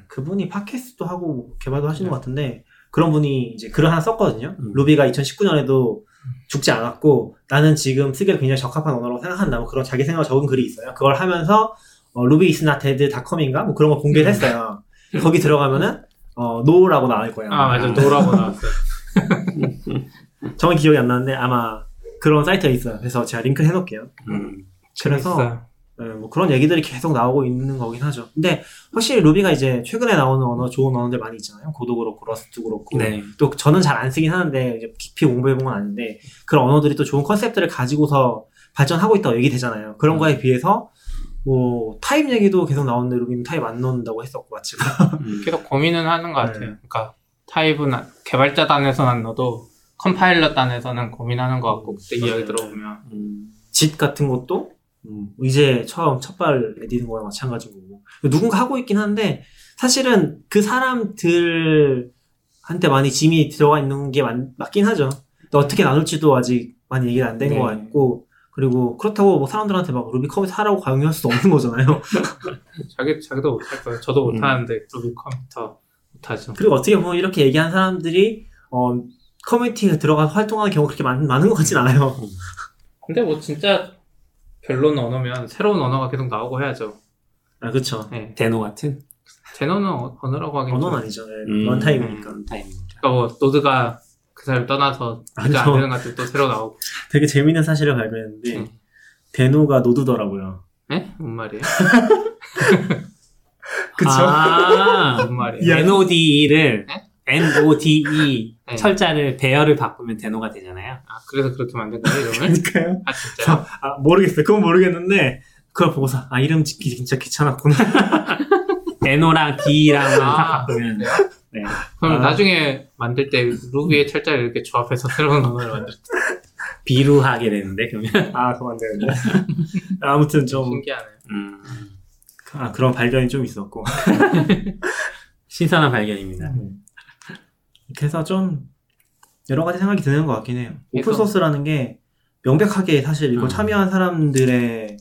Speaker 3: 그분이 팟캐스트도 하고 개발도 하시는 것 같은데 그런 분이 이제 글을 하나 썼거든요.
Speaker 1: 음.
Speaker 3: 루비가 2019년에도 죽지 않았고 나는 지금 쓰기에 굉장히 적합한 언어라고 생각한다. 뭐 그런 자기 생각을 적은 글이 있어요. 그걸 하면서 어, Ruby is not dead.com인가 뭐 그런 거 공개를 했어요. 거기 들어가면은 어, no라고 나올 거예요.
Speaker 2: 아 맞아 no라고 나왔어요. (laughs)
Speaker 3: 정확히 기억이 안 나는데 아마 그런 사이트가 있어요. 그래서 제가 링크 해놓을게요.
Speaker 1: 음.
Speaker 3: 그래서
Speaker 2: 재밌어요.
Speaker 3: 네, 뭐 그런 얘기들이 계속 나오고 있는 거긴 하죠. 근데 확실히 루비가 이제 최근에 나오는 언어 좋은 언어들 많이 있잖아요. Go도 그렇고 Rust도 그렇고
Speaker 1: 네.
Speaker 3: 또 저는 잘 안 쓰긴 하는데 이제 깊이 공부해본 건 아닌데 그런 언어들이 또 좋은 컨셉들을 가지고서 발전하고 있다고 얘기되잖아요. 그런
Speaker 1: 음.
Speaker 3: 거에 비해서 뭐 타입 얘기도 계속 나오는데 루비는 타입 안 넣는다고 했었고 마치가
Speaker 1: 음. (laughs)
Speaker 2: 계속 고민은 하는 것 같아요.
Speaker 3: 네.
Speaker 2: 그러니까 타입은 안- 개발자 단에서는 안 넣어도 컴파일러 단에서는 고민하는 것 같고 그때
Speaker 3: 맞아요.
Speaker 2: 이야기 들어보면
Speaker 1: 음.
Speaker 3: JIT 같은 것도 음, 이제 처음 첫발 내디는 거랑 마찬가지고 누군가 하고 있긴 한데 사실은 그 사람들한테 많이 짐이 들어가 있는 게 맞, 맞긴 하죠. 또 어떻게 나눌지도 아직 많이 얘기가 안된
Speaker 1: 네.
Speaker 3: 것 같고 그리고 그렇다고 뭐 사람들한테 막 루비 committer 하라고 강요할 수도 없는 거잖아요. (laughs)
Speaker 2: 자기 자기도 못할 거예요. 저도
Speaker 1: 음.
Speaker 2: 못하는데 루비 committer 못하죠.
Speaker 3: 그리고 어떻게 보면 이렇게 얘기한 사람들이 어, 커뮤니티에 들어가서 활동하는 경우가 그렇게 많, 많은 것 같진 않아요.
Speaker 2: 근데 뭐 진짜 별론 언어면 새로운 언어가 계속 나오고 해야죠.
Speaker 3: 아, 그쵸.
Speaker 2: 네.
Speaker 1: Deno 같은
Speaker 2: 어- 언어라고 하긴
Speaker 3: 언어는
Speaker 2: 좀-
Speaker 3: 아니죠. 네,
Speaker 1: 음.
Speaker 3: runtime이니까.
Speaker 1: runtime.
Speaker 2: 그러니까 뭐 노드가 그 사람 떠나서 진짜 안
Speaker 3: 아니요.
Speaker 2: 되는 것들 또 새로 나오고.
Speaker 3: 되게 재밌는 사실을 발견했는데
Speaker 2: 음.
Speaker 3: 데노가 노드더라고요.
Speaker 2: 네? 뭔 말이에요? (laughs)
Speaker 3: 그쵸?
Speaker 1: 아,
Speaker 2: 뭔 말이에요?
Speaker 1: NODE를
Speaker 2: 네?
Speaker 1: NODE (laughs)
Speaker 2: 네.
Speaker 1: 철자를 배열을 바꾸면 데노가 되잖아요.
Speaker 2: 아 그래서 그렇게 만든 거예요 이름을?
Speaker 3: 그러니까요.
Speaker 2: 아 진짜요?
Speaker 3: 아, 모르겠어요. 그건 모르겠는데, 그걸 보고서, 아, 이름 짓기 진짜 귀찮았구나. (laughs)
Speaker 1: NO랑 D랑만
Speaker 2: 아,
Speaker 1: 딱 바꾸면? 네.
Speaker 2: 그럼
Speaker 3: 아.
Speaker 2: 나중에 만들 때 루비의 철자를 이렇게 조합해서 (laughs) 새로운 언어를 만들 때
Speaker 1: 비루하게 되는데 그러면
Speaker 3: 아, 그만 되는데. 아무튼 좀,
Speaker 2: 신기하네요.
Speaker 1: 음,
Speaker 3: 아, 그런 발견이 좀 있었고.
Speaker 1: 신선한 발견입니다.
Speaker 3: 이 해서 좀, 여러 가지 생각이 드는 것 같긴 해요.
Speaker 2: 그래서-
Speaker 3: 오픈 소스라는 게, 명백하게 사실 이거
Speaker 1: 음.
Speaker 3: 참여한 사람들의,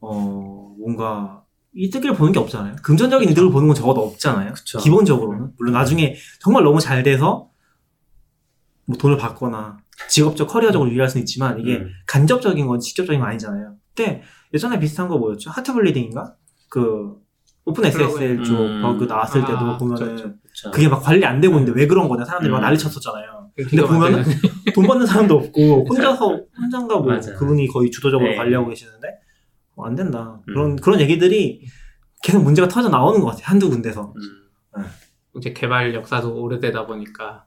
Speaker 3: 어, 뭔가, 이득을 보는 게 없잖아요. 금전적인 이득을 보는 건 적어도 없잖아요.
Speaker 1: 그쵸.
Speaker 3: 기본적으로는. 물론 나중에 정말 너무 잘 돼서, 뭐 돈을 받거나, 직업적, 커리어적으로 유리할 수는 있지만, 이게
Speaker 1: 음.
Speaker 3: 간접적인 건 직접적인 건 아니잖아요. 근데 예전에 비슷한 거 뭐였죠? heart bleeding인가? 그 OpenSSL 쪽
Speaker 1: 음.
Speaker 3: 버그 나왔을 때도
Speaker 2: 아,
Speaker 3: 보면은
Speaker 2: 그쵸,
Speaker 1: 그쵸.
Speaker 3: 그게 막 관리 안 되고 있는데 왜 그런 거냐 사람들이 막
Speaker 1: 음.
Speaker 3: 난리 쳤었잖아요. 근데
Speaker 2: 막히네.
Speaker 3: 돈 받는 사람도 없고 (laughs) 혼자서 혼자인가 뭐
Speaker 1: 맞아요.
Speaker 3: 그분이 거의 주도적으로
Speaker 1: 네.
Speaker 3: 관리하고 계시는데 어, 안 된다.
Speaker 1: 음.
Speaker 3: 그런 그런 얘기들이 계속 문제가 터져 나오는 것 같아요. 한두 군데서.
Speaker 1: 음.
Speaker 2: 이제 개발 역사도 오래되다 보니까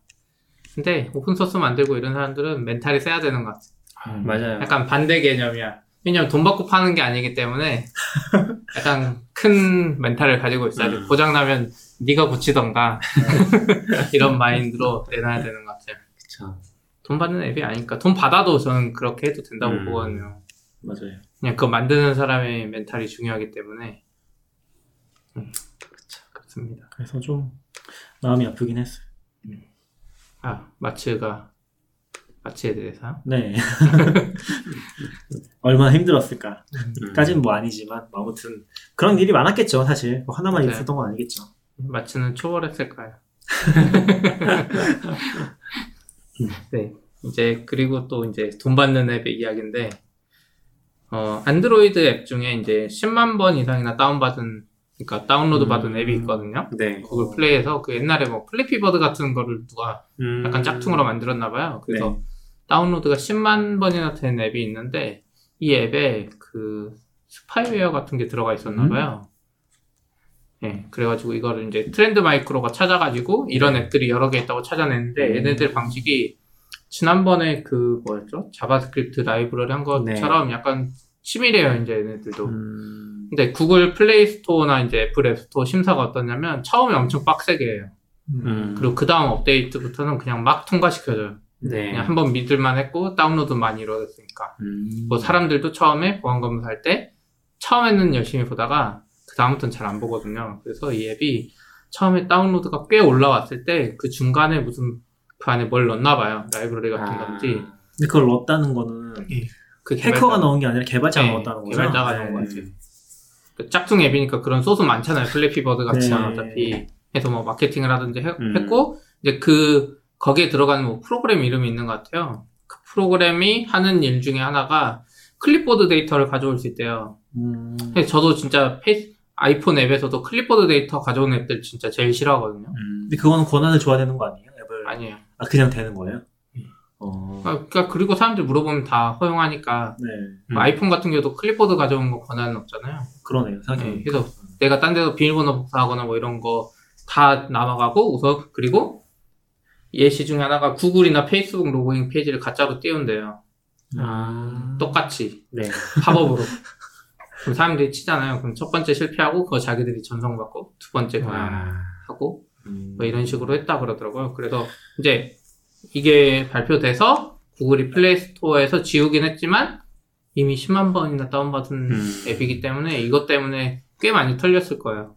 Speaker 2: 근데 오픈소스 만들고 이런 사람들은 멘탈이 세야 되는 것 같아.
Speaker 3: 음.
Speaker 1: 맞아요.
Speaker 2: 약간 반대 개념이야. 왜냐면 돈 받고 파는 게 아니기 때문에 약간 큰 멘탈을 가지고 있어야 돼.
Speaker 1: 음.
Speaker 2: 고장나면 네가 고치던가 (laughs) 이런 마인드로 내놔야 되는 것 같아요.
Speaker 1: 그쵸.
Speaker 2: 돈 받는 앱이 아니니까 돈 받아도 저는 그렇게 해도 된다고
Speaker 1: 음.
Speaker 2: 보거든요.
Speaker 3: 맞아요.
Speaker 2: 그냥 그거 만드는 사람의 멘탈이 중요하기 때문에 그렇습니다.
Speaker 3: 그래서 좀 마음이 아프긴 했어요.
Speaker 2: 아 마츠가 마츠에 대해서
Speaker 3: 네. (laughs) 얼마나 힘들었을까.
Speaker 1: 음.
Speaker 3: 까진 뭐 아니지만 뭐 아무튼 그런 일이 많았겠죠 사실 뭐 하나만
Speaker 2: 네.
Speaker 3: 있었던 건 아니겠죠.
Speaker 2: 마츠는 초월했을까요? (laughs) 네. 이제 그리고 또 이제 돈 받는 앱의 이야기인데 어 안드로이드 앱 중에 이제 10만 번 이상이나 다운받은 그러니까 다운로드 받은
Speaker 1: 음.
Speaker 2: 앱이 있거든요.
Speaker 1: 네.
Speaker 2: 구글 플레이에서 그 옛날에 뭐 Flappy Bird 같은 거를 누가
Speaker 1: 음.
Speaker 2: 약간 짝퉁으로 만들었나 봐요. 그래서
Speaker 3: 네.
Speaker 2: 다운로드가 10만 번이나 된 앱이 있는데 이 앱에 그 스파이웨어 같은 게 들어가 있었나
Speaker 3: 음.
Speaker 2: 봐요. 예, 그래가지고 이거를 이제 트렌드 마이크로가 찾아가지고 이런 앱들이 여러 개 있다고 찾아냈는데
Speaker 3: 음.
Speaker 2: 얘네들 방식이 지난번에 그 뭐였죠? 자바스크립트 라이브러리 한 것처럼 약간 치밀해요, 이제 얘네들도.
Speaker 1: 음.
Speaker 2: 근데 구글 플레이 스토어나 이제 애플 앱 스토어 심사가 어떠냐면 처음에 엄청 빡세게 해요.
Speaker 1: 음.
Speaker 2: 그리고 그 다음 업데이트부터는 그냥 막 통과시켜줘요.
Speaker 1: 네.
Speaker 2: 그냥 한 번 믿을만 했고 다운로드 많이 이루어졌으니까.
Speaker 1: 음.
Speaker 2: 뭐 사람들도 처음에 보안 검사할 때 처음에는 열심히 보다가 그 다음부터는 잘 안 보거든요. 그래서 이 앱이 처음에 다운로드가 꽤 올라왔을 때 그 중간에 무슨 그 안에 뭘 넣나 봐요. 라이브러리 같은
Speaker 1: 아.
Speaker 2: 건지.
Speaker 3: 근데 그걸 넣었다는 거는
Speaker 2: 그
Speaker 3: 해커가 넣은 게 아니라 개발자가
Speaker 2: 네,
Speaker 3: 넣었다는 거죠.
Speaker 2: 개발자가
Speaker 3: 네.
Speaker 2: 넣은 것 같아요. 그 짝퉁 앱이니까 그런 소스 많잖아요. Flappy Bird 같이
Speaker 3: 네.
Speaker 2: 어차피 해서 뭐 마케팅을 하든지 해-
Speaker 1: 음.
Speaker 2: 했고 이제 그 거기에 들어가는 뭐 프로그램 이름이 있는 것 같아요. 그 프로그램이 하는 일 중에 하나가 클립보드 데이터를 가져올 수 있대요.
Speaker 3: 음.
Speaker 2: 저도 진짜 페이스, 아이폰 앱에서도 클립보드 데이터 가져오는 앱들 진짜 제일 싫어하거든요.
Speaker 1: 음.
Speaker 3: 근데 그거는 권한을 줘야 되는 거 아니에요? 앱을
Speaker 2: 아니에요.
Speaker 3: 아 그냥 되는 거예요?
Speaker 2: 음.
Speaker 3: 어.
Speaker 2: 아, 그러니까 그리고 사람들 물어보면 다 허용하니까
Speaker 3: 네
Speaker 1: 음.
Speaker 2: 아이폰 같은 경우도 클립보드 가져오는 거 권한은 없잖아요.
Speaker 3: 그러네요. 생각해
Speaker 2: 네, 그래서 내가 딴 데서 비밀번호 복사하거나 뭐 이런 거 다 남아가고 우선 그리고 예시 중에 하나가 구글이나 페이스북 로그인 페이지를 가짜로 띄운대요.
Speaker 1: 아.
Speaker 2: 똑같이
Speaker 1: 네.
Speaker 2: 팝업으로. (laughs) 그럼 사람들이 치잖아요. 그럼 첫 번째 실패하고 그거 자기들이 전송받고 두 번째 그냥
Speaker 1: 와.
Speaker 2: 하고
Speaker 1: 음.
Speaker 2: 뭐 이런 식으로 했다 그러더라고요. 그래서 이제 이게 발표돼서 구글이 플레이 스토어에서 지우긴 했지만 이미 10만 번이나 다운받은
Speaker 1: 음.
Speaker 2: 앱이기 때문에 이것 때문에 꽤 많이 털렸을 거예요.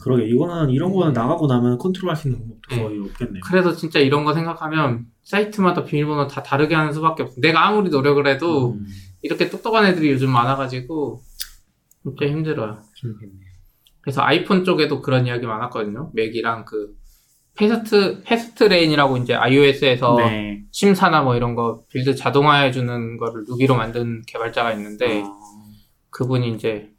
Speaker 3: 그러게 이거는 이런 거는 나가고 나면 컨트롤할 수 있는 방법도
Speaker 2: 네.
Speaker 3: 거의 없겠네요.
Speaker 2: 그래서 진짜 이런 거 생각하면 사이트마다 비밀번호 다 다르게 하는 수밖에 없어. 내가 아무리 노력을 해도
Speaker 1: 음.
Speaker 2: 이렇게 똑똑한 애들이 요즘 많아가지고 진짜 힘들어요.
Speaker 1: 힘들겠네요.
Speaker 2: 그래서 아이폰 쪽에도 그런 이야기 많았거든요. 맥이랑 그 fast fastlane이라고 이제 iOS에서
Speaker 1: 네.
Speaker 2: 심사나 뭐 이런 거 build 자동화해 주는 거를 루비로 만든 개발자가 있는데
Speaker 1: 어.
Speaker 2: 그분이 이제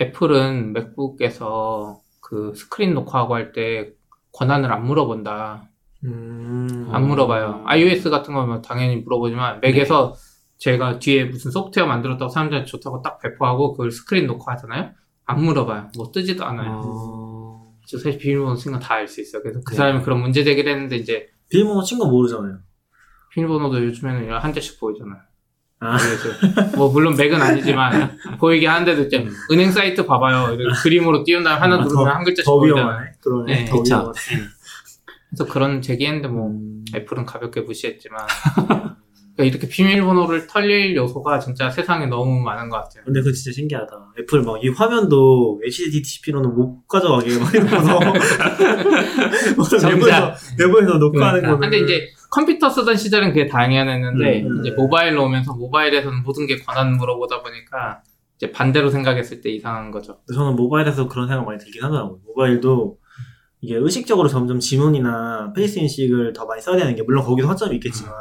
Speaker 2: 애플은 맥북에서 그 스크린 녹화하고 할 때 권한을 안 물어본다.
Speaker 3: 음.
Speaker 2: 안 물어봐요. iOS 같은 거면 당연히 물어보지만 맥에서 제가 뒤에 무슨 소프트웨어 만들었다고 사람들한테 좋다고 딱 배포하고 그걸 스크린 녹화하잖아요. 안 물어봐요. 뭐 뜨지도 않아요.
Speaker 1: 어.
Speaker 2: 저 사실 비밀번호 쓴건 다 알 수 있어요. 그래서 그
Speaker 1: 네.
Speaker 2: 사람이 그런 문제 제기를 했는데 이제
Speaker 3: 비밀번호 친거 모르잖아요.
Speaker 2: 비밀번호도 요즘에는 한 개씩 보이잖아요.
Speaker 3: 아.
Speaker 2: 그래서 뭐 물론 맥은 아니지만 (laughs) 보이게 하는데도 이제 은행 사이트 봐봐요. 이렇게 그림으로 띄운 다음에 하나
Speaker 3: 아,
Speaker 2: 누르면
Speaker 3: 더-
Speaker 2: 한 글자씩
Speaker 3: 더
Speaker 2: 보이잖아요.
Speaker 3: 위험하네. 그러네.
Speaker 2: 네,
Speaker 3: 더
Speaker 1: 그쵸.
Speaker 2: 그래서 그런 제기했는데 뭐
Speaker 3: 음.
Speaker 2: 애플은 가볍게 무시했지만 그러니까 이렇게 비밀번호를 털릴 요소가 진짜 세상에 너무 많은 것 같아요.
Speaker 3: 근데 그거 진짜 신기하다. 애플 막 이 화면도 HDCP로는 못 가져가게 막 이러면서. (laughs) (laughs) 내부에서 내부에서 녹화하는
Speaker 2: 그러니까.
Speaker 3: 거는.
Speaker 2: 근데 이제 컴퓨터 쓰던 시절은 그게 당연했는데
Speaker 3: 음,
Speaker 2: 이제
Speaker 3: 음.
Speaker 2: 모바일로 오면서 모바일에서는 모든 게 권한 물어보다 보니까 이제 반대로 생각했을 때 이상한 거죠.
Speaker 3: 저는 모바일에서 그런 생각 많이 들긴 하더라고요. 모바일도 이게 의식적으로 점점 지문이나 face 인식을 더 많이 써야 되는 게 물론 거기도 허점이 있겠지만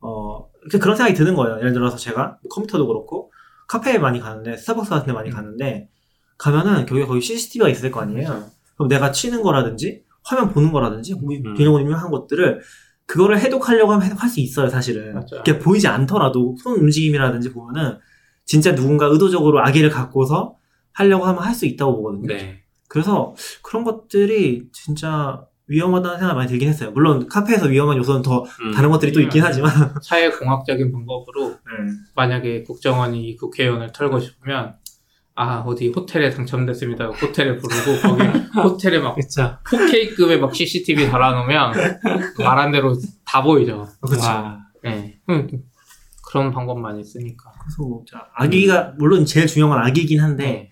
Speaker 3: 어 그- 그런 생각이 드는 거예요. 예를 들어서 제가 뭐 컴퓨터도 그렇고 카페에 많이 가는데 스타벅스 같은 데 많이
Speaker 2: 음.
Speaker 3: 가는데 가면은 거기 거기 CCTV가 있을 거 아니에요. 그럼 내가 치는 거라든지 화면 보는 거라든지 뭐
Speaker 1: 음.
Speaker 3: 비밀번호 한 것들을 그거를 해독하려고 하면 할수 있어요, 사실은.
Speaker 2: 맞아요.
Speaker 3: 이게 보이지 않더라도 손 움직임이라든지 보면은 진짜 누군가 의도적으로 악의를 갖고서 하려고 하면 할 수 있다고 보거든요.
Speaker 1: 네.
Speaker 3: 그래서 그런 것들이 진짜 위험하다는 생각이 많이 들긴 했어요. 물론 카페에서 위험한 요소는 더
Speaker 1: 음.
Speaker 3: 다른 것들이 또 있긴 하지만.
Speaker 2: 사회공학적인 방법으로 (laughs) 만약에 국정원이 이 국회의원을 털고 싶으면 아 어디 호텔에 당첨됐습니다. 호텔에 부르고 거기 (laughs) 호텔에 막
Speaker 1: 그쵸.
Speaker 2: 4K급의 막 CCTV 달아놓으면 말한 대로 다 보이죠.
Speaker 3: 그렇죠.
Speaker 1: 와.
Speaker 2: 네. 음, 그런 방법 많이 쓰니까.
Speaker 3: 그래서 자, 악의가 물론 제일 중요한 건 악이긴 한데
Speaker 2: 네.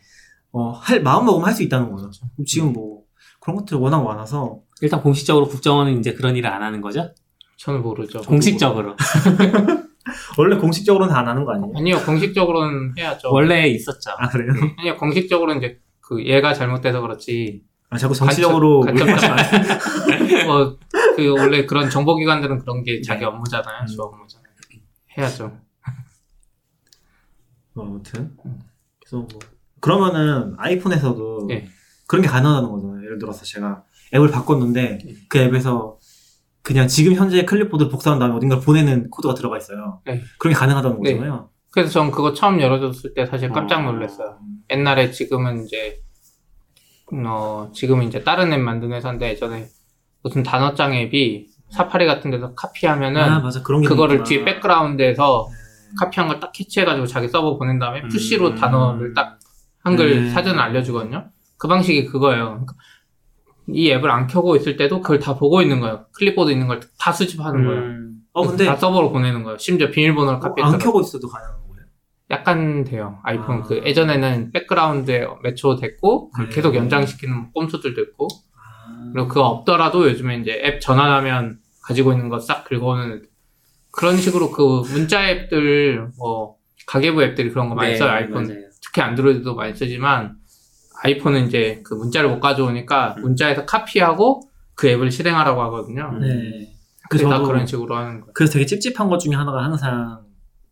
Speaker 3: 어, 할 마음 먹으면 할 수 있다는 거죠. 그럼 지금 뭐 그런 것들이 워낙 많아서
Speaker 1: 일단 공식적으로 국정원은 이제 그런 일을 안 하는 거죠?
Speaker 2: 저는 모르죠.
Speaker 1: 공식적으로. (laughs)
Speaker 3: 원래 공식적으로는 다안 하는 거 아니에요?
Speaker 2: 아니요, 공식적으로는 해야죠.
Speaker 1: 원래 있었죠.
Speaker 3: 아 그래요?
Speaker 2: 아니요, 공식적으로는 이제 그 얘가 잘못돼서 그렇지.
Speaker 3: 아, 자꾸 정치적으로
Speaker 2: 간첩, 간첩, (laughs) 뭐, 그 원래 그런 정보기관들은 그런 게 자기
Speaker 3: 네.
Speaker 2: 업무잖아요. 주 업무잖아요. 해야죠. (laughs)
Speaker 3: 뭐 아무튼 그래서 뭐 그러면은 아이폰에서도
Speaker 2: 네.
Speaker 3: 그런 게 가능하다는 거잖아요. 예를 들어서 제가 앱을 바꿨는데
Speaker 2: 네.
Speaker 3: 그 앱에서 그냥 지금 현재 클립보드를 복사한 다음에 어딘가를 보내는 코드가 들어가 있어요.
Speaker 2: 네.
Speaker 3: 그런 게 가능하다는
Speaker 2: 네.
Speaker 3: 거잖아요.
Speaker 2: 그래서 전 그거 처음 열어줬을 때 사실 깜짝
Speaker 1: 어.
Speaker 2: 놀랐어요. 옛날에 지금은 이제, 어, 지금은 이제 다른 앱 만드는 회사인데 예전에 무슨 단어장 앱이 사파리 같은 데서 카피하면은
Speaker 3: 아 맞아 그런 게
Speaker 2: 그거를
Speaker 3: 있구나.
Speaker 2: 뒤에 백그라운드에서
Speaker 3: 네.
Speaker 2: 카피한 걸 딱 캐치해가지고 자기 서버 보낸 다음에
Speaker 1: 음.
Speaker 2: push로 단어를 딱 한글
Speaker 3: 네.
Speaker 2: 사전을 알려주거든요. 그 방식이 그거예요. 이 앱을 안 켜고 있을 때도 그걸 다 보고 있는 거예요. 클립보드 있는 걸 다 수집하는 거예요.
Speaker 1: 음,
Speaker 3: 어 근데
Speaker 2: 다 서버로 보내는 거예요. 심지어 비밀번호를
Speaker 3: 어,
Speaker 2: 카피해서
Speaker 3: 안 켜고 있어도 가능한 거예요.
Speaker 2: 약간 돼요. 아이폰
Speaker 3: 아.
Speaker 2: 그 예전에는 백그라운드에 매초 됐고 그걸
Speaker 3: 네.
Speaker 2: 계속 연장시키는 꼼수들도 있고
Speaker 3: 아.
Speaker 2: 그리고 그거 없더라도 요즘에 이제 앱 전환하면 가지고 있는 거 싹 긁어오는 그런 식으로 그 문자 앱들 뭐 가계부 앱들이 그런 거 많이
Speaker 1: 네,
Speaker 2: 써요. 아이폰
Speaker 1: 맞아요.
Speaker 2: 특히 안드로이드도 많이 쓰지만 아이폰은 이제 그 문자를 못 가져오니까
Speaker 1: 음.
Speaker 2: 문자에서 카피하고 그 앱을 실행하라고 하거든요.
Speaker 1: 음.
Speaker 3: 네.
Speaker 2: 그래서 다
Speaker 3: 저도
Speaker 2: 그런 식으로 하는 거예요.
Speaker 3: 그래서 되게 찝찝한 것 중에 하나가 항상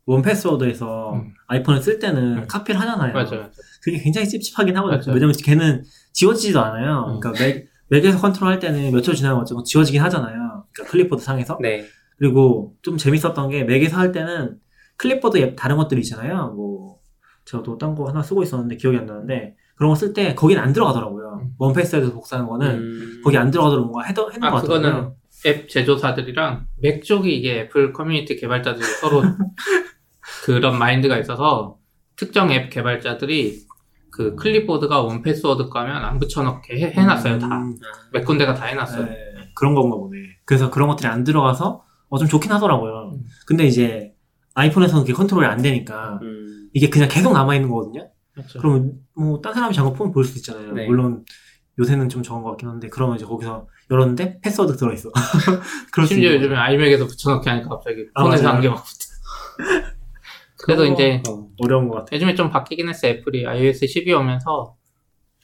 Speaker 3: 1Password에서
Speaker 2: 음.
Speaker 3: 아이폰을 쓸 때는
Speaker 2: 음.
Speaker 3: 카피를 하잖아요.
Speaker 2: 맞아요.
Speaker 3: 그게 굉장히 찝찝하긴 하거든요.
Speaker 2: 맞아요.
Speaker 3: 왜냐면 걔는 지워지지도 않아요.
Speaker 2: 음.
Speaker 3: 그러니까 맥, 맥에서 컨트롤 할 때는 몇 초 지나면 어쨌든 지워지긴 하잖아요. 그러니까 클립보드 상에서.
Speaker 1: 네.
Speaker 3: 그리고 좀 재밌었던 게 맥에서 할 때는 클립보드 앱 다른 것들이 있잖아요. 뭐 제가 또딴거 하나 쓰고 있었는데 기억이 안 나는데 그런 거 쓸 때 거긴 안 들어가더라고요.
Speaker 2: 음.
Speaker 3: 1Pass에서 복사하는 거는
Speaker 1: 음,
Speaker 3: 거기 안 들어가도록 뭔가 해도 해놓은
Speaker 2: 아,
Speaker 3: 것 같더라고요.
Speaker 2: 그거는 앱 제조사들이랑 맥 쪽이 이게 애플 커뮤니티 개발자들이 서로 (laughs) 그런 마인드가 있어서 특정 앱 개발자들이 그 클립보드가 1Password 가면 안 붙여넣게 해, 해놨어요 다.
Speaker 3: 음,
Speaker 2: 몇 군데가 다 해놨어요.
Speaker 3: 네, 그런 건가 보네. 그래서 그런 것들이 안 들어가서 어, 좀 좋긴 하더라고요.
Speaker 2: 음.
Speaker 3: 근데 이제 아이폰에서는 그게 컨트롤이 안 되니까
Speaker 1: 음,
Speaker 3: 이게 그냥 계속 남아있는 거거든요.
Speaker 2: 그렇죠.
Speaker 3: 그러면 뭐 딴 사람이 보면 볼수 있잖아요.
Speaker 1: 네.
Speaker 3: 물론 요새는 좀 적은 것 같긴 한데 그러면 이제 거기서 열었는데 패스워드 들어있어. (laughs)
Speaker 2: 심지어 요즘에 아이맥에서 붙여넣기 하니까 갑자기
Speaker 3: 아,
Speaker 2: 폰에서
Speaker 3: 맞아요.
Speaker 2: 한개막 붙어.
Speaker 3: 그거
Speaker 2: 이제
Speaker 3: 어려운 것 같아.
Speaker 2: 요즘에 좀 바뀌긴 했어 애플이 iOS 12 오면서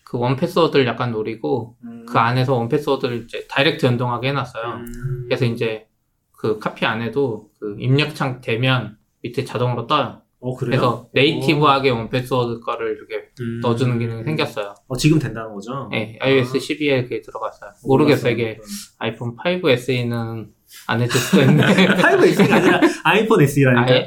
Speaker 2: 그 1Password를 약간 노리고
Speaker 3: 음.
Speaker 2: 그 안에서 1Password를 이제 direct 연동하게 해놨어요.
Speaker 1: 음,
Speaker 2: 그래서 이제 그 카피 안 해도 그 입력창 되면 밑에 자동으로 떠요.
Speaker 3: 어 그래요?
Speaker 2: 그래서 native하게 1Password 거를 이렇게
Speaker 1: 음.
Speaker 2: 넣어주는 기능이 생겼어요.
Speaker 3: 어, 지금 된다는 거죠?
Speaker 2: 네, iOS 12에 그게 들어갔어요. 모르겠어요. 이게. 아이폰 5 SE는 안 해줄 수도 있는데. (laughs)
Speaker 3: 5S가 아니라 아이폰 SE라니까.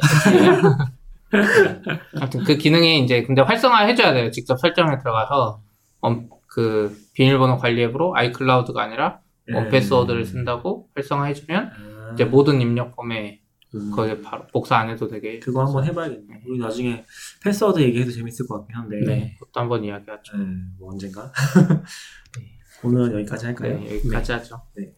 Speaker 2: 아무튼 그 기능이 이제 근데 활성화 해줘야 돼요. 직접 설정에 들어가서 원- 그 비밀번호 관리 앱으로 아이클라우드가 아니라 원패스워드를 쓴다고 활성화 해주면
Speaker 3: 아,
Speaker 2: 이제 모든 입력 폼에
Speaker 3: 음.
Speaker 2: 거기에 바로 복사 안 해도 되게
Speaker 3: 그거 한번 해봐야겠네. 우리 나중에 패스워드 얘기해도 재밌을 것 같긴 한데.
Speaker 2: 네, 그것도 한번 이야기하죠.
Speaker 3: 네, 뭐 언젠가. (laughs) 오늘은 여기까지 할까요?
Speaker 2: 네, 여기까지 하죠.
Speaker 3: 네.